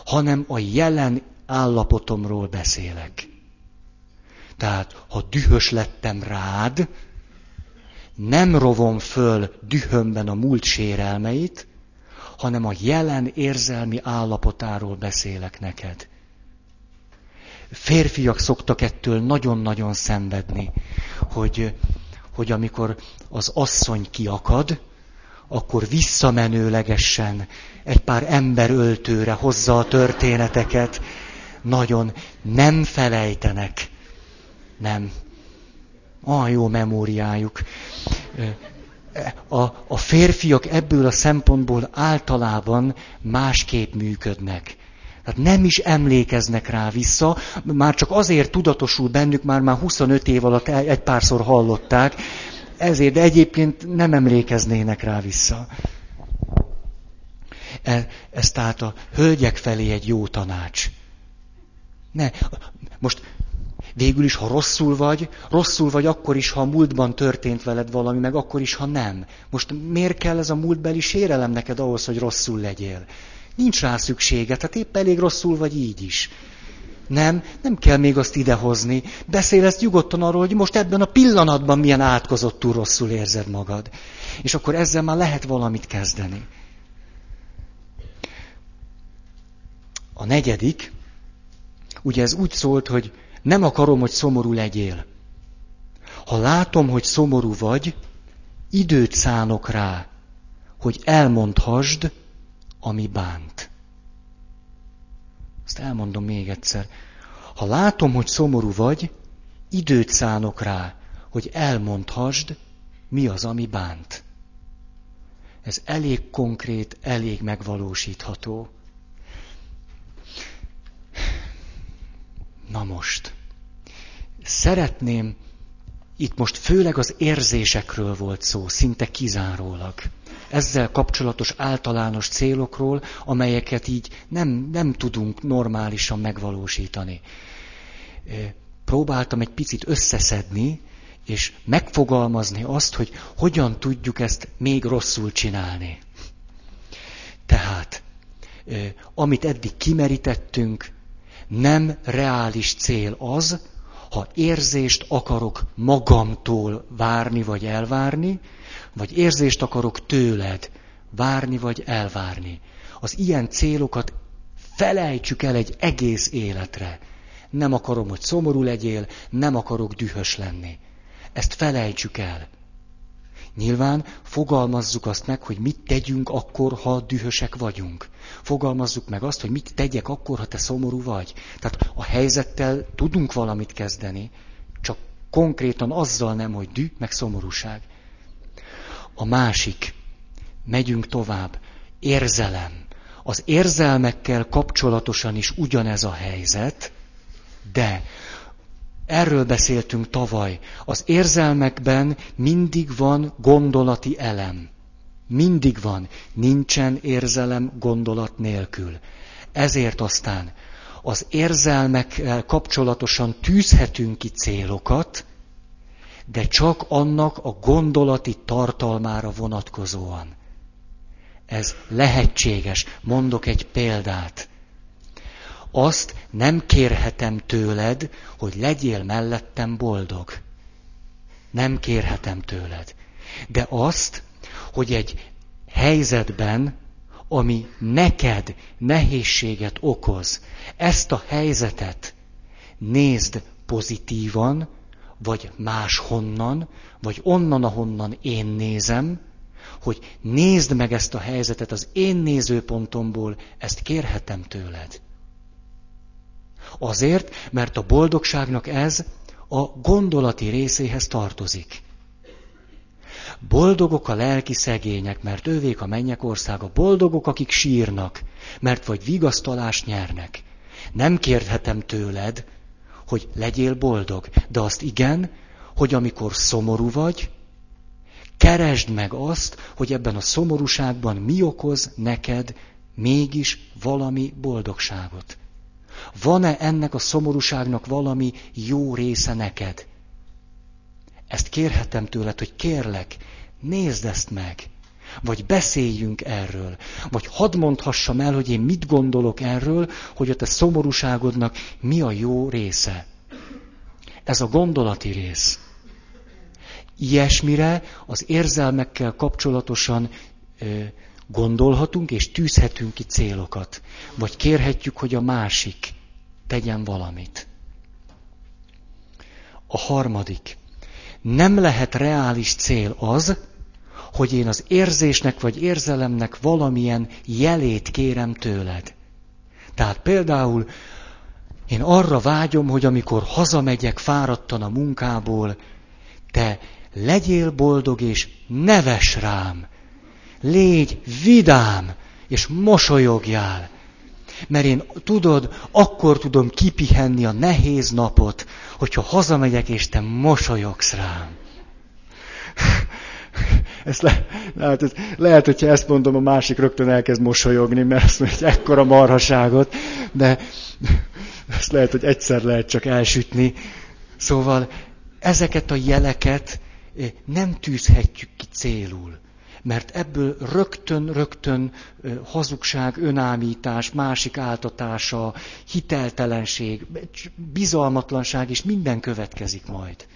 hanem a jelen állapotomról beszélek. Tehát, ha dühös lettem rád, nem rovom föl dühömben a múlt sérelmeit, hanem a jelen érzelmi állapotáról beszélek neked. Férfiak szoktak ettől nagyon-nagyon szenvedni, hogy, hogy amikor az asszony kiakad, akkor visszamenőlegesen egy pár emberöltőre hozza a történeteket, nagyon nem felejtenek. Nem, olyan jó memóriájuk. A, a férfiak ebből a szempontból általában másképp működnek. Tehát nem is emlékeznek rá vissza, már csak azért tudatosul bennük, már már 25 év alatt egy párszor hallották, ezért, de egyébként nem emlékeznének rá vissza. E, ez tehát a hölgyek felé egy jó tanács. Ne, most Végül is, ha rosszul vagy, rosszul vagy akkor is, ha a múltban történt veled valami, meg akkor is, ha nem. Most miért kell ez a múltbeli sérelem neked ahhoz, hogy rosszul legyél? Nincs rá szüksége, tehát épp elég rosszul vagy így is. Nem, nem kell még azt idehozni. Beszélsz nyugodtan arról, hogy most ebben a pillanatban milyen átkozottul rosszul érzed magad. És akkor ezzel már lehet valamit kezdeni. A negyedik, ugye ez úgy szólt, hogy nem akarom, hogy szomorú legyél. Ha látom, hogy szomorú vagy, időt szánok rá, hogy elmondhasd, ami bánt. Ezt elmondom még egyszer. Ha látom, hogy szomorú vagy, időt szánok rá, hogy elmondhasd, mi az, ami bánt. Ez elég konkrét, elég megvalósítható. Na most, szeretném, itt most főleg az érzésekről volt szó, szinte kizárólag. Ezzel kapcsolatos általános célokról, amelyeket így nem, nem tudunk normálisan megvalósítani. Próbáltam egy picit összeszedni, és megfogalmazni azt, hogy hogyan tudjuk ezt még rosszul csinálni. Tehát, amit eddig kimerítettünk, nem reális cél az, ha érzést akarok magamtól várni vagy elvárni, vagy érzést akarok tőled várni vagy elvárni. Az ilyen célokat felejtsük el egy egész életre. Nem akarom, hogy szomorú legyél, nem akarok dühös lenni. Ezt felejtsük el. Nyilván fogalmazzuk azt meg, hogy mit tegyünk akkor, ha dühösek vagyunk. Fogalmazzuk meg azt, hogy mit tegyek akkor, ha te szomorú vagy. Tehát a helyzettel tudunk valamit kezdeni, csak konkrétan azzal nem, hogy dű, meg szomorúság. A másik, megyünk tovább, érzelem. Az érzelmekkel kapcsolatosan is ugyanez a helyzet, de Erről beszéltünk tavaly. Az érzelmekben mindig van gondolati elem. Mindig van. Nincsen érzelem gondolat nélkül. Ezért aztán az érzelmekkel kapcsolatosan tűzhetünk ki célokat, de csak annak a gondolati tartalmára vonatkozóan. Ez lehetséges. Mondok egy példát azt nem kérhetem tőled, hogy legyél mellettem boldog. Nem kérhetem tőled. De azt, hogy egy helyzetben, ami neked nehézséget okoz, ezt a helyzetet nézd pozitívan, vagy máshonnan, vagy onnan, ahonnan én nézem, hogy nézd meg ezt a helyzetet az én nézőpontomból, ezt kérhetem tőled. Azért, mert a boldogságnak ez a gondolati részéhez tartozik. Boldogok a lelki szegények, mert ővék a mennyek országa. Boldogok, akik sírnak, mert vagy vigasztalást nyernek. Nem kérhetem tőled, hogy legyél boldog, de azt igen, hogy amikor szomorú vagy, keresd meg azt, hogy ebben a szomorúságban mi okoz neked mégis valami boldogságot. Van-e ennek a szomorúságnak valami jó része neked? Ezt kérhetem tőled, hogy kérlek, nézd ezt meg. Vagy beszéljünk erről. Vagy hadd mondhassam el, hogy én mit gondolok erről, hogy a te szomorúságodnak mi a jó része. Ez a gondolati rész. Ilyesmire az érzelmekkel kapcsolatosan gondolhatunk és tűzhetünk ki célokat. Vagy kérhetjük, hogy a másik tegyen valamit. A harmadik. Nem lehet reális cél az, hogy én az érzésnek vagy érzelemnek valamilyen jelét kérem tőled. Tehát például én arra vágyom, hogy amikor hazamegyek fáradtan a munkából, te legyél boldog és neves rám. Légy vidám, és mosolyogjál. Mert én, tudod, akkor tudom kipihenni a nehéz napot, hogyha hazamegyek, és te mosolyogsz rám. Ezt le, lehet, ez, lehet, hogyha ezt mondom, a másik rögtön elkezd mosolyogni, mert azt mondja, hogy ekkora marhaságot, de ezt lehet, hogy egyszer lehet csak elsütni. Szóval ezeket a jeleket eh, nem tűzhetjük ki célul mert ebből rögtön-rögtön hazugság, önámítás, másik áltatása, hiteltelenség, bizalmatlanság és minden következik majd.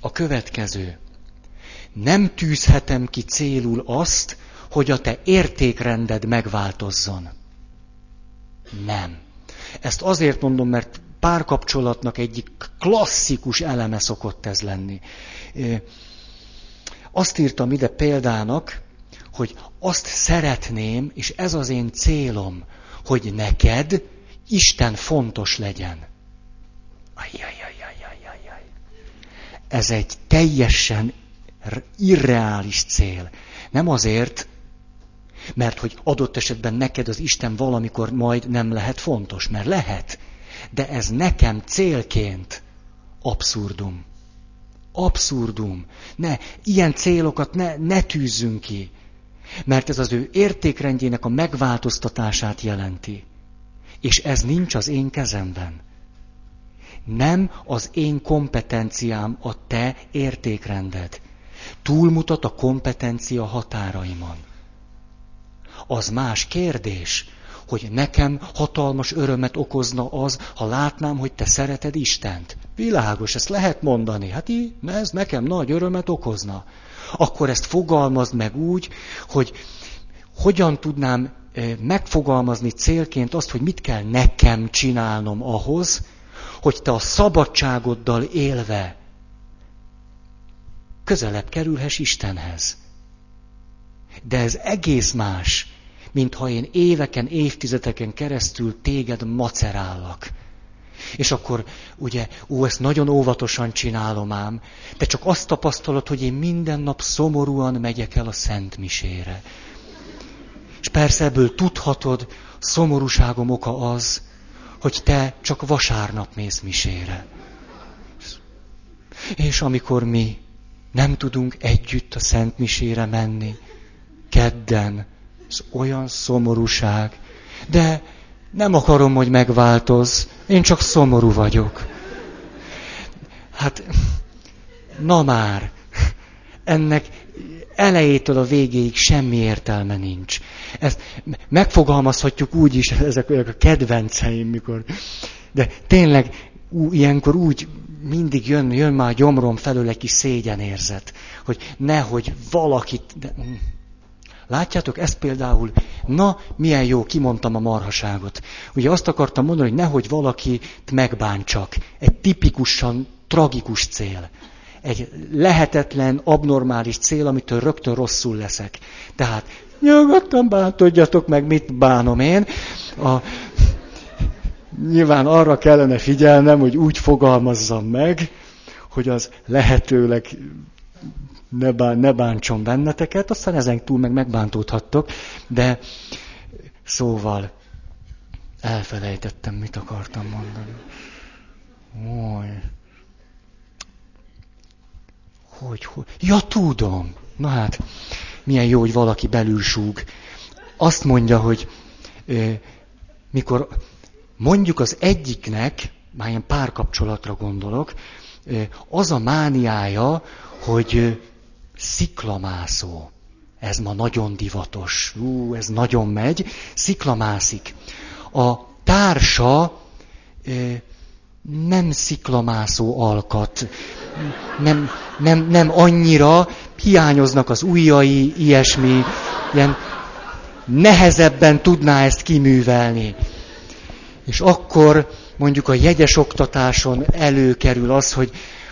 A következő. Nem tűzhetem ki célul azt, hogy a te értékrended megváltozzon. Nem. Ezt azért mondom, mert párkapcsolatnak egyik klasszikus eleme szokott ez lenni. Azt írtam ide példának, hogy azt szeretném, és ez az én célom, hogy neked Isten fontos legyen. Ajjajajajajajaj. Ez egy teljesen irreális cél. Nem azért, mert hogy adott esetben neked az Isten valamikor majd nem lehet fontos, mert lehet. De ez nekem célként abszurdum. Abszurdum. Ne, ilyen célokat ne, ne tűzzünk ki. Mert ez az ő értékrendjének a megváltoztatását jelenti. És ez nincs az én kezemben. Nem az én kompetenciám a te értékrended. Túlmutat a kompetencia határaimon. Az más kérdés, hogy nekem hatalmas örömet okozna az, ha látnám, hogy te szereted Istent. Világos, ezt lehet mondani. Hát így, ez nekem nagy örömet okozna. akkor ezt fogalmazd meg úgy, hogy hogyan tudnám megfogalmazni célként azt, hogy mit kell nekem csinálnom ahhoz, hogy te a szabadságoddal élve közelebb kerülhess Istenhez. De ez egész más, mint ha én éveken, évtizedeken keresztül téged macerállak. És akkor ugye, ó, ezt nagyon óvatosan csinálom ám, de csak azt tapasztalod, hogy én minden nap szomorúan megyek el a Szent Misére. És persze ebből tudhatod, szomorúságom oka az, hogy te csak vasárnap mész misére. És amikor mi nem tudunk együtt a Szent Misére menni, kedden, ez olyan szomorúság. De nem akarom, hogy megváltoz, én csak szomorú vagyok. Hát, na már, ennek elejétől a végéig semmi értelme nincs. Ezt megfogalmazhatjuk úgy is, ezek a kedvenceim, mikor... De tényleg ú, ilyenkor úgy mindig jön, jön már a gyomrom felől egy kis szégyenérzet, hogy nehogy valakit... De, Látjátok, ez például, na, milyen jó, kimondtam a marhaságot. Ugye azt akartam mondani, hogy nehogy valakit megbántsak. Egy tipikusan tragikus cél. Egy lehetetlen, abnormális cél, amitől rögtön rosszul leszek. Tehát nyugodtan bántodjatok meg, mit bánom én. A, nyilván arra kellene figyelnem, hogy úgy fogalmazzam meg, hogy az lehetőleg ne, bán, ne bántson benneteket, aztán ezen túl meg megbántódhattok, de szóval elfelejtettem, mit akartam mondani. Oly. Hogy, hogy? Ja, tudom. Na hát, milyen jó, hogy valaki belül súg. Azt mondja, hogy ö, mikor mondjuk az egyiknek, már ilyen párkapcsolatra gondolok, az a mániája, hogy sziklamászó. Ez ma nagyon divatos. Ú, ez nagyon megy. Sziklamászik. A társa nem sziklamászó alkat. Nem, nem, nem annyira, hiányoznak az ujjai, ilyesmi, ilyen nehezebben tudná ezt kiművelni. És akkor mondjuk a jegyes oktatáson előkerül az, hogy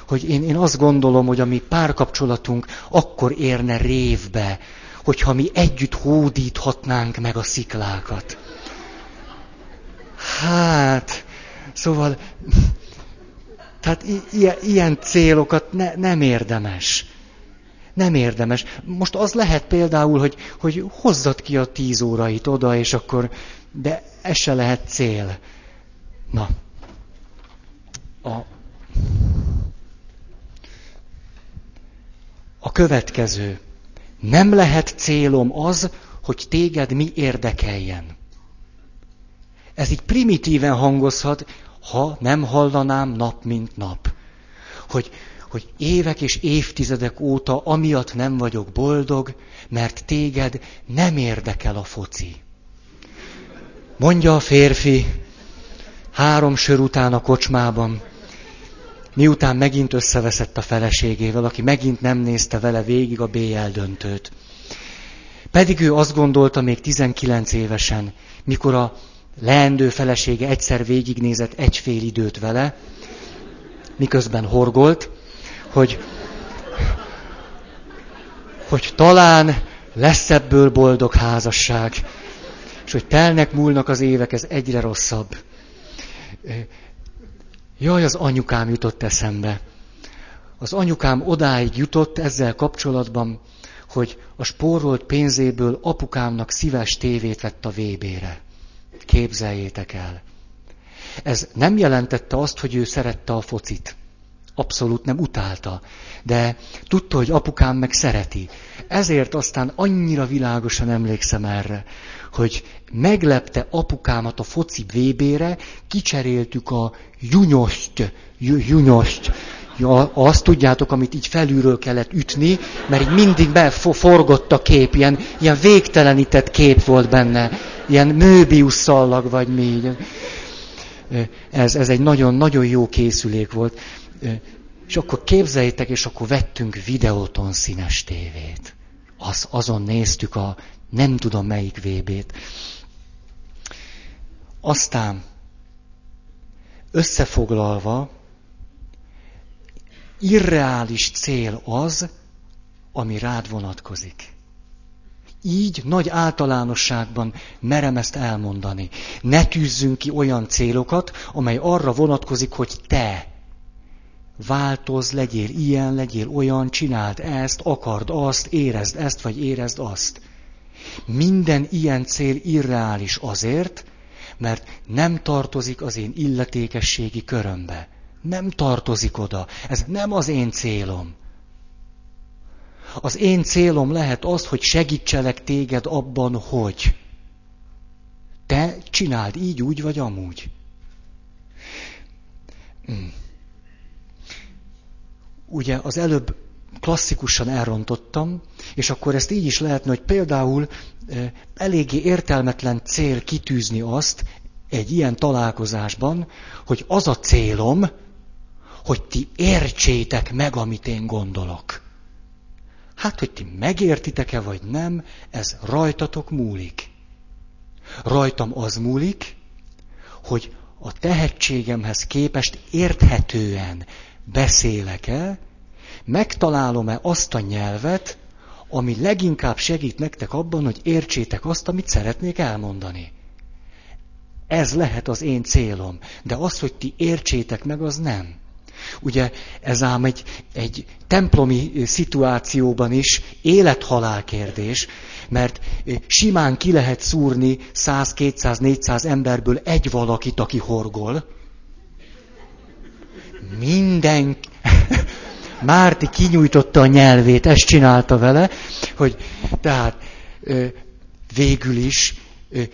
hogy én, én azt gondolom, hogy a mi párkapcsolatunk akkor érne révbe, hogyha mi együtt hódíthatnánk meg a sziklákat. Hát, szóval, tehát i- ilyen célokat ne, nem érdemes. Nem érdemes. Most az lehet például, hogy, hogy hozzad ki a tíz órait oda, és akkor, de ez se lehet cél. Na, a, a következő. Nem lehet célom az, hogy téged mi érdekeljen. Ez így primitíven hangozhat, ha nem hallanám nap mint nap. Hogy, hogy évek és évtizedek óta amiatt nem vagyok boldog, mert téged nem érdekel a foci. Mondja a férfi, három sör után a kocsmában, miután megint összeveszett a feleségével, aki megint nem nézte vele végig a BL döntőt. Pedig ő azt gondolta még 19 évesen, mikor a leendő felesége egyszer végignézett egy fél időt vele, miközben horgolt, hogy, hogy talán lesz ebből boldog házasság, és hogy telnek, múlnak az évek, ez egyre rosszabb. Jaj, az anyukám jutott eszembe. Az anyukám odáig jutott ezzel kapcsolatban, hogy a spórolt pénzéből apukámnak szíves tévét vett a VB-re. Képzeljétek el. Ez nem jelentette azt, hogy ő szerette a focit. Abszolút nem utálta. De tudta, hogy apukám meg szereti. Ezért aztán annyira világosan emlékszem erre, hogy meglepte apukámat a foci VB-re, kicseréltük a junyost, junyost, Ja, azt tudjátok, amit így felülről kellett ütni, mert így mindig beforgott a kép, ilyen, ilyen végtelenített kép volt benne, ilyen Möbius szallag, vagy mi. Ez, ez egy nagyon-nagyon jó készülék volt. És akkor képzeljétek, és akkor vettünk videóton színes tévét. Az, azon néztük a nem tudom melyik VB-t. Aztán összefoglalva, irreális cél az, ami rád vonatkozik. Így nagy általánosságban merem ezt elmondani. Ne tűzzünk ki olyan célokat, amely arra vonatkozik, hogy te változ, legyél ilyen, legyél olyan, csináld ezt, akard azt, érezd ezt, vagy érezd azt. Minden ilyen cél irreális azért, mert nem tartozik az én illetékességi körömbe. Nem tartozik oda. Ez nem az én célom. Az én célom lehet az, hogy segítselek téged abban, hogy te csináld így, úgy vagy amúgy. Hmm. Ugye az előbb klasszikusan elrontottam, és akkor ezt így is lehetne, hogy például eléggé értelmetlen cél kitűzni azt egy ilyen találkozásban, hogy az a célom, hogy ti értsétek meg, amit én gondolok. Hát, hogy ti megértitek-e vagy nem, ez rajtatok múlik. Rajtam az múlik, hogy a tehetségemhez képest érthetően beszélek-e, megtalálom-e azt a nyelvet, ami leginkább segít nektek abban, hogy értsétek azt, amit szeretnék elmondani. Ez lehet az én célom, de az, hogy ti értsétek meg, az nem. Ugye ez ám egy, egy templomi szituációban is élethalál kérdés, mert simán ki lehet szúrni 100, 200, 400 emberből egy valakit, aki horgol. Minden... Márti kinyújtotta a nyelvét, ezt csinálta vele, hogy tehát végül is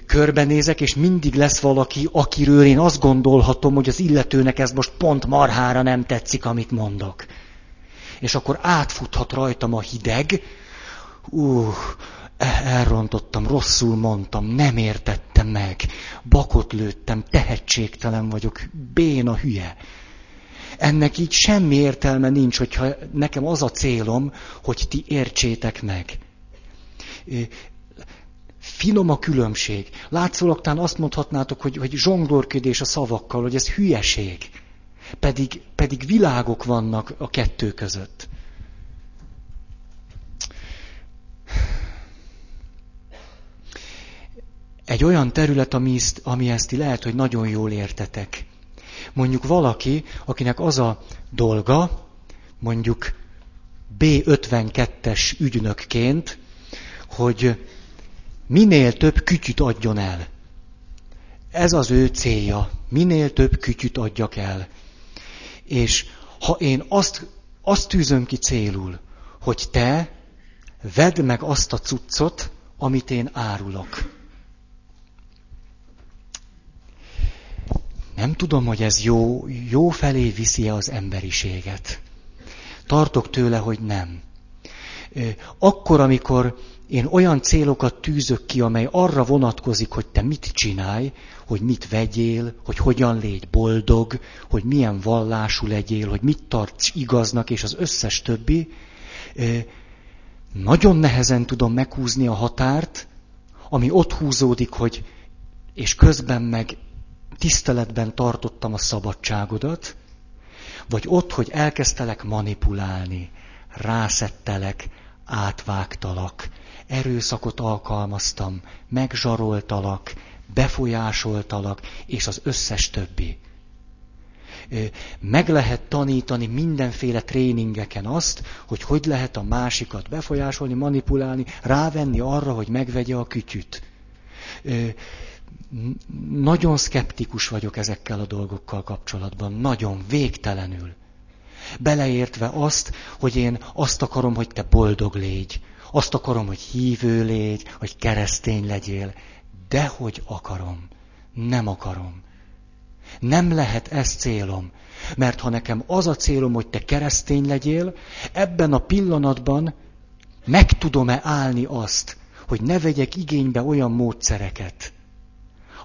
körbenézek, és mindig lesz valaki, akiről én azt gondolhatom, hogy az illetőnek ez most pont marhára nem tetszik, amit mondok. És akkor átfuthat rajtam a hideg, uh, elrontottam, rosszul mondtam, nem értettem meg, bakot lőttem, tehetségtelen vagyok, béna hülye. Ennek így semmi értelme nincs, hogyha nekem az a célom, hogy ti értsétek meg. Finom a különbség. Látszólag talán azt mondhatnátok, hogy, hogy zsonglorködés a szavakkal, hogy ez hülyeség. Pedig, pedig világok vannak a kettő között. Egy olyan terület, ami ami ezt lehet, hogy nagyon jól értetek. Mondjuk valaki, akinek az a dolga, mondjuk B52-es ügynökként, hogy minél több kütyüt adjon el. Ez az ő célja. Minél több kütyüt adjak el. És ha én azt, azt tűzöm ki célul, hogy te vedd meg azt a cuccot, amit én árulok. Nem tudom, hogy ez jó, jó felé viszi az emberiséget. Tartok tőle, hogy nem. Akkor, amikor én olyan célokat tűzök ki, amely arra vonatkozik, hogy te mit csinálj, hogy mit vegyél, hogy hogyan légy boldog, hogy milyen vallású legyél, hogy mit tarts igaznak, és az összes többi, nagyon nehezen tudom meghúzni a határt, ami ott húzódik, hogy és közben meg tiszteletben tartottam a szabadságodat, vagy ott, hogy elkezdtelek manipulálni, rászettelek, átvágtalak, erőszakot alkalmaztam, megzsaroltalak, befolyásoltalak, és az összes többi. Meg lehet tanítani mindenféle tréningeken azt, hogy hogy lehet a másikat befolyásolni, manipulálni, rávenni arra, hogy megvegye a kütyüt. Nagyon szkeptikus vagyok ezekkel a dolgokkal kapcsolatban, nagyon, végtelenül. Beleértve azt, hogy én azt akarom, hogy te boldog légy, azt akarom, hogy hívő légy, hogy keresztény legyél. Dehogy akarom. Nem akarom. Nem lehet ez célom. Mert ha nekem az a célom, hogy te keresztény legyél, ebben a pillanatban meg tudom-e állni azt, hogy ne vegyek igénybe olyan módszereket,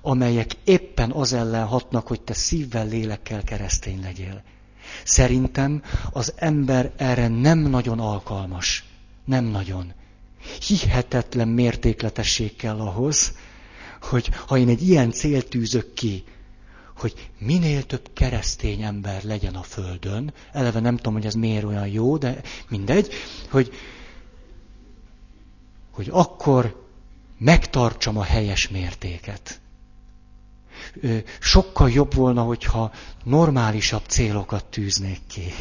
amelyek éppen az ellen hatnak, hogy te szívvel, lélekkel keresztény legyél. Szerintem az ember erre nem nagyon alkalmas. Nem nagyon. Hihetetlen mértékletesség kell ahhoz, hogy ha én egy ilyen célt tűzök ki, hogy minél több keresztény ember legyen a Földön, eleve nem tudom, hogy ez miért olyan jó, de mindegy, hogy, hogy akkor megtartsam a helyes mértéket. Sokkal jobb volna, hogyha normálisabb célokat tűznék ki.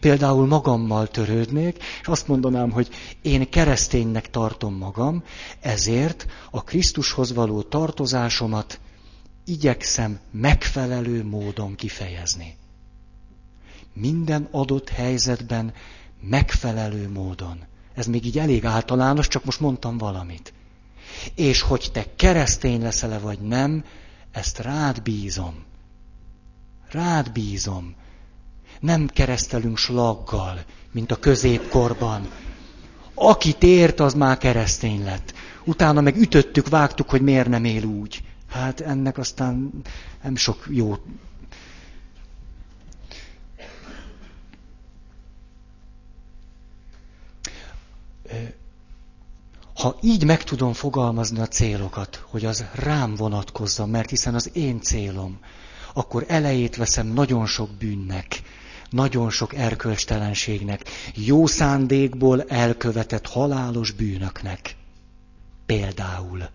Például magammal törődnék, és azt mondanám, hogy én kereszténynek tartom magam, ezért a Krisztushoz való tartozásomat igyekszem megfelelő módon kifejezni. Minden adott helyzetben megfelelő módon. Ez még így elég általános, csak most mondtam valamit. És hogy te keresztény leszel-e vagy nem, ezt rád bízom. Rád bízom. Nem keresztelünk slaggal, mint a középkorban. Akit ért, az már keresztény lett. Utána meg ütöttük, vágtuk, hogy miért nem él úgy. Hát ennek aztán nem sok jó. Ha így meg tudom fogalmazni a célokat, hogy az rám vonatkozza, mert hiszen az én célom, akkor elejét veszem nagyon sok bűnnek, nagyon sok erkölcstelenségnek, jó szándékból elkövetett halálos bűnöknek. Például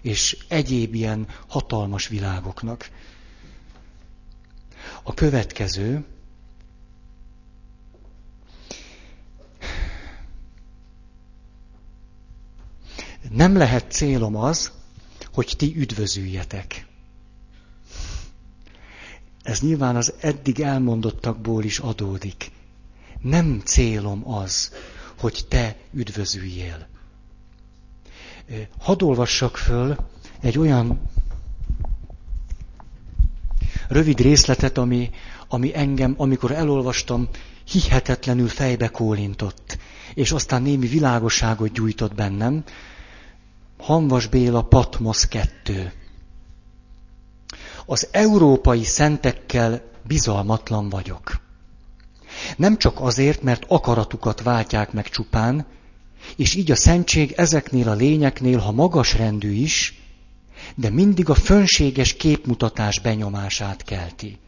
és egyéb ilyen hatalmas világoknak. A következő, nem lehet célom az, hogy ti üdvözüljetek. Ez nyilván az eddig elmondottakból is adódik. Nem célom az, hogy te üdvözüljél. Hadd olvassak föl egy olyan rövid részletet, ami, ami engem, amikor elolvastam, hihetetlenül fejbe kólintott, és aztán némi világosságot gyújtott bennem. Hanvas Béla Patmos 2. Az európai szentekkel bizalmatlan vagyok. Nem csak azért, mert akaratukat váltják meg csupán, és így a szentség ezeknél a lényeknél, ha magas rendű is, de mindig a fönséges képmutatás benyomását kelti.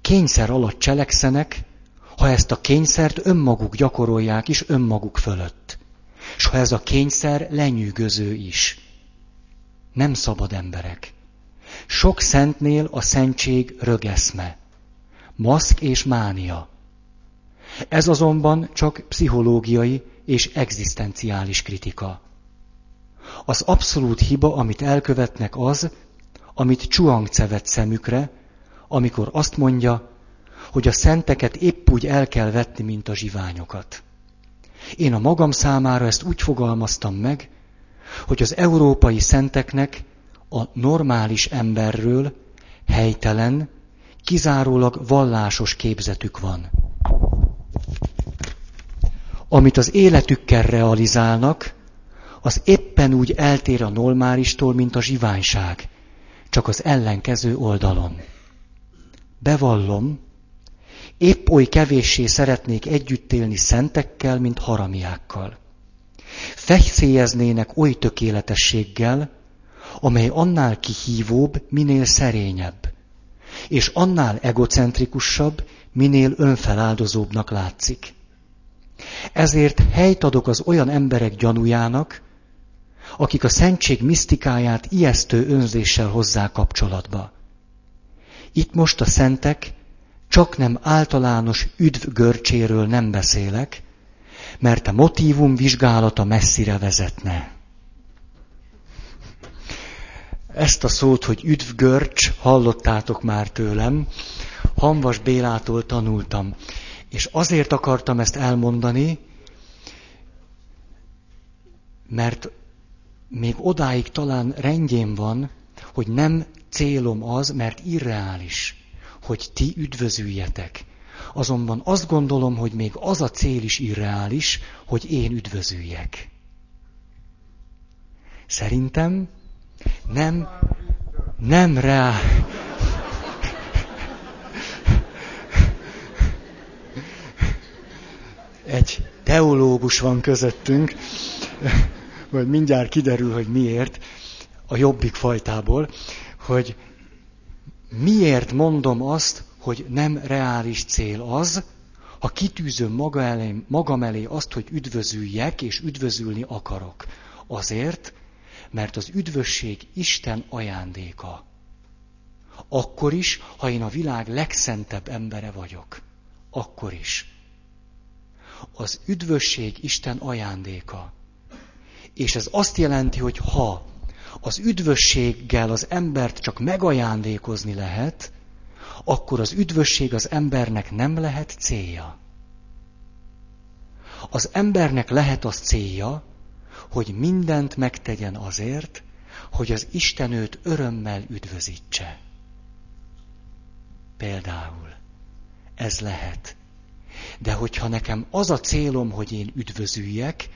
Kényszer alatt cselekszenek, ha ezt a kényszert önmaguk gyakorolják is önmaguk fölött. És ha ez a kényszer lenyűgöző is. Nem szabad emberek. Sok szentnél a szentség rögeszme. Maszk és mánia. Ez azonban csak pszichológiai és egzisztenciális kritika. Az abszolút hiba, amit elkövetnek az, amit Chuang vett szemükre, amikor azt mondja, hogy a szenteket épp úgy el kell vetni, mint a zsiványokat. Én a magam számára ezt úgy fogalmaztam meg, hogy az európai szenteknek a normális emberről helytelen, kizárólag vallásos képzetük van amit az életükkel realizálnak, az éppen úgy eltér a normálistól, mint a zsiványság, csak az ellenkező oldalon. Bevallom, épp oly kevéssé szeretnék együtt élni szentekkel, mint haramiákkal. Fegyszélyeznének oly tökéletességgel, amely annál kihívóbb, minél szerényebb, és annál egocentrikusabb, minél önfeláldozóbbnak látszik. Ezért helyt adok az olyan emberek gyanújának, akik a szentség misztikáját ijesztő önzéssel hozzá kapcsolatba. Itt most a szentek csak nem általános üdv görcséről nem beszélek, mert a motívum vizsgálata messzire vezetne. Ezt a szót, hogy üdvgörcs, hallottátok már tőlem, Hanvas Bélától tanultam. És azért akartam ezt elmondani, mert még odáig talán rendjén van, hogy nem célom az, mert irreális, hogy ti üdvözüljetek. Azonban azt gondolom, hogy még az a cél is irreális, hogy én üdvözüljek. Szerintem nem, nem rá. Egy teológus van közöttünk, majd mindjárt kiderül, hogy miért, a jobbik fajtából, hogy miért mondom azt, hogy nem reális cél az, ha kitűzöm maga elé, magam elé azt, hogy üdvözüljek, és üdvözülni akarok. Azért, mert az üdvösség Isten ajándéka. Akkor is, ha én a világ legszentebb embere vagyok. Akkor is. Az üdvösség Isten ajándéka. És ez azt jelenti, hogy ha az üdvösséggel az embert csak megajándékozni lehet, akkor az üdvösség az embernek nem lehet célja. Az embernek lehet az célja, hogy mindent megtegyen azért, hogy az Isten őt örömmel üdvözítse. Például. Ez lehet. De hogyha nekem az a célom, hogy én üdvözüljek,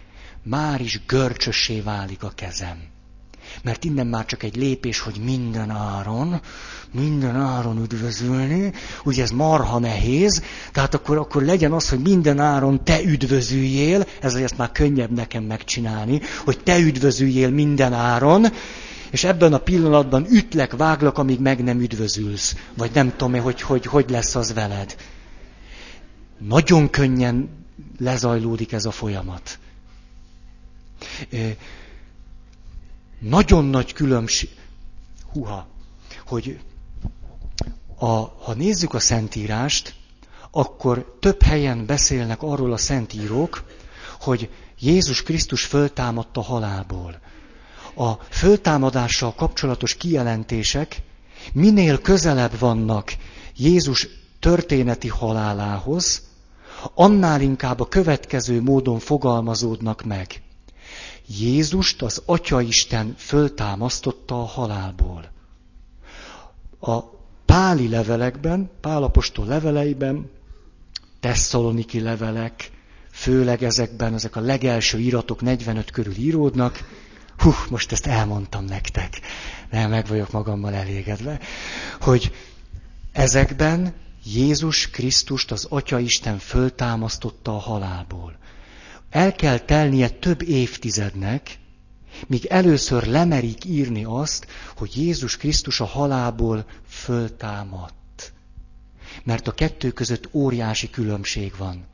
már is görcsössé válik a kezem. Mert innen már csak egy lépés, hogy minden áron, minden áron üdvözülni, ugye ez marha nehéz, tehát akkor, akkor legyen az, hogy minden áron te üdvözüljél, ez ezt már könnyebb nekem megcsinálni, hogy te üdvözüljél minden áron, és ebben a pillanatban ütlek, váglak, amíg meg nem üdvözülsz. Vagy nem tudom hogy, hogy hogy lesz az veled. Nagyon könnyen lezajlódik ez a folyamat. Nagyon nagy különbség, huha, hogy a, ha nézzük a Szentírást, akkor több helyen beszélnek arról a szentírók, hogy Jézus Krisztus föltámadta halálból. A föltámadással kapcsolatos kijelentések minél közelebb vannak Jézus történeti halálához, annál inkább a következő módon fogalmazódnak meg. Jézust az Atyaisten föltámasztotta a halálból. A páli levelekben, Pálapostól leveleiben, tesszaloniki levelek, főleg ezekben, ezek a legelső iratok 45 körül íródnak. Hú, most ezt elmondtam nektek. Nem, meg vagyok magammal elégedve. Hogy ezekben Jézus Krisztust az Atya Isten föltámasztotta a halálból. El kell telnie több évtizednek, míg először lemerik írni azt, hogy Jézus Krisztus a halálból föltámadt. Mert a kettő között óriási különbség van.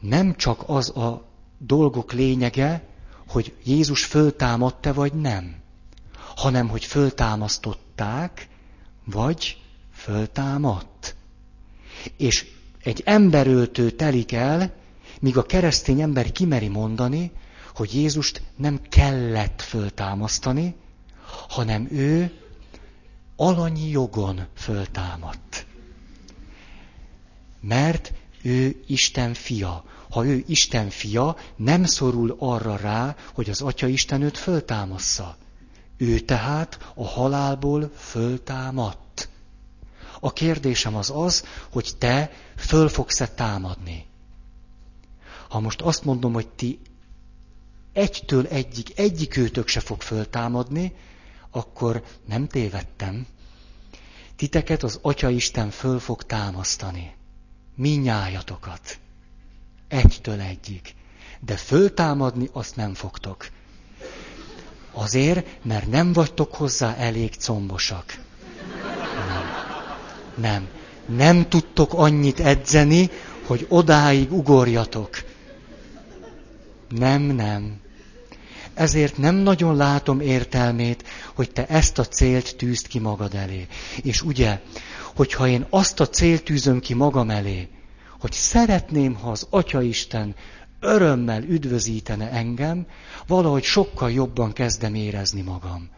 Nem csak az a dolgok lényege, hogy Jézus föltámadta vagy nem, hanem hogy föltámasztották, vagy föltámadt. És egy emberöltő telik el, míg a keresztény ember kimeri mondani, hogy Jézust nem kellett föltámasztani, hanem ő alanyi jogon föltámadt. Mert ő Isten fia. Ha ő Isten fia, nem szorul arra rá, hogy az Atya Isten őt föltámassza. Ő tehát a halálból föltámadt. A kérdésem az az, hogy te föl fogsz-e támadni. Ha most azt mondom, hogy ti egytől egyik, egyik őtök se fog föltámadni, akkor nem tévedtem. Titeket az Atya Isten föl fog támasztani. Minnyájatokat. Egytől egyik. De föltámadni azt nem fogtok. Azért, mert nem vagytok hozzá elég combosak. Nem. Nem. Nem tudtok annyit edzeni, hogy odáig ugorjatok. Nem, nem. Ezért nem nagyon látom értelmét, hogy te ezt a célt tűzd ki magad elé. És ugye, hogyha én azt a célt tűzöm ki magam elé, hogy szeretném, ha az Atya Isten örömmel üdvözítene engem, valahogy sokkal jobban kezdem érezni magam.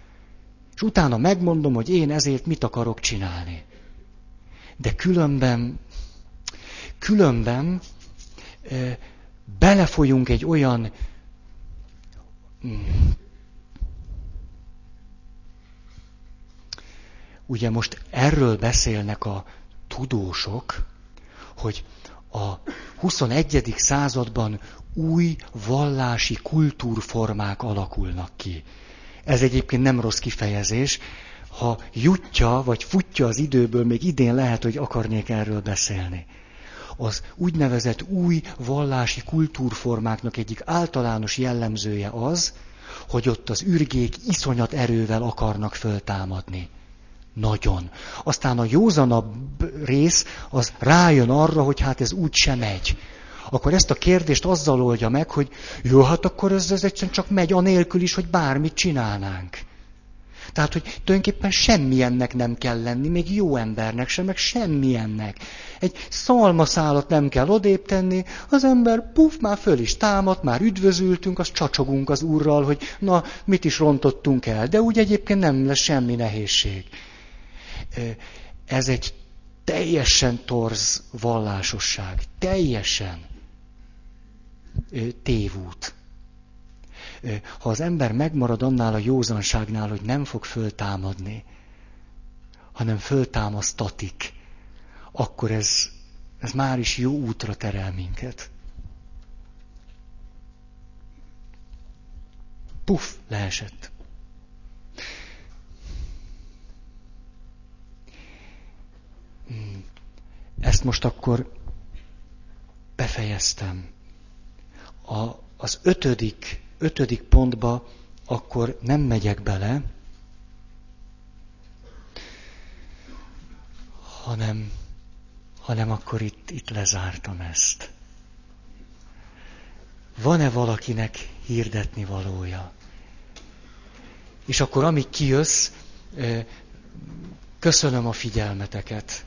És utána megmondom, hogy én ezért mit akarok csinálni. De különben, különben belefolyunk egy olyan ugye most erről beszélnek a tudósok, hogy a 21. században új vallási kultúrformák alakulnak ki. Ez egyébként nem rossz kifejezés. Ha jutja vagy futja az időből, még idén lehet, hogy akarnék erről beszélni. Az úgynevezett új vallási kultúrformáknak egyik általános jellemzője az, hogy ott az ürgék iszonyat erővel akarnak föltámadni. Nagyon. Aztán a józanabb rész az rájön arra, hogy hát ez úgy sem megy. Akkor ezt a kérdést azzal oldja meg, hogy jó, hát akkor ez, ez egyszerűen csak megy anélkül is, hogy bármit csinálnánk. Tehát, hogy tulajdonképpen semmilyennek nem kell lenni, még jó embernek sem, meg semmilyennek. Egy szalmaszálat nem kell odébb tenni, az ember puf, már föl is támad, már üdvözültünk, az csacsogunk az úrral, hogy na, mit is rontottunk el, de úgy egyébként nem lesz semmi nehézség. Ez egy teljesen torz vallásosság, teljesen tévút ha az ember megmarad annál a józanságnál, hogy nem fog föltámadni, hanem föltámasztatik, akkor ez, ez már is jó útra terel minket. Puff, leesett. Hmm. Ezt most akkor befejeztem. A, az ötödik ötödik pontba akkor nem megyek bele, hanem, hanem akkor itt, itt lezártam ezt. Van-e valakinek hirdetni valója? És akkor amíg kijössz, köszönöm a figyelmeteket.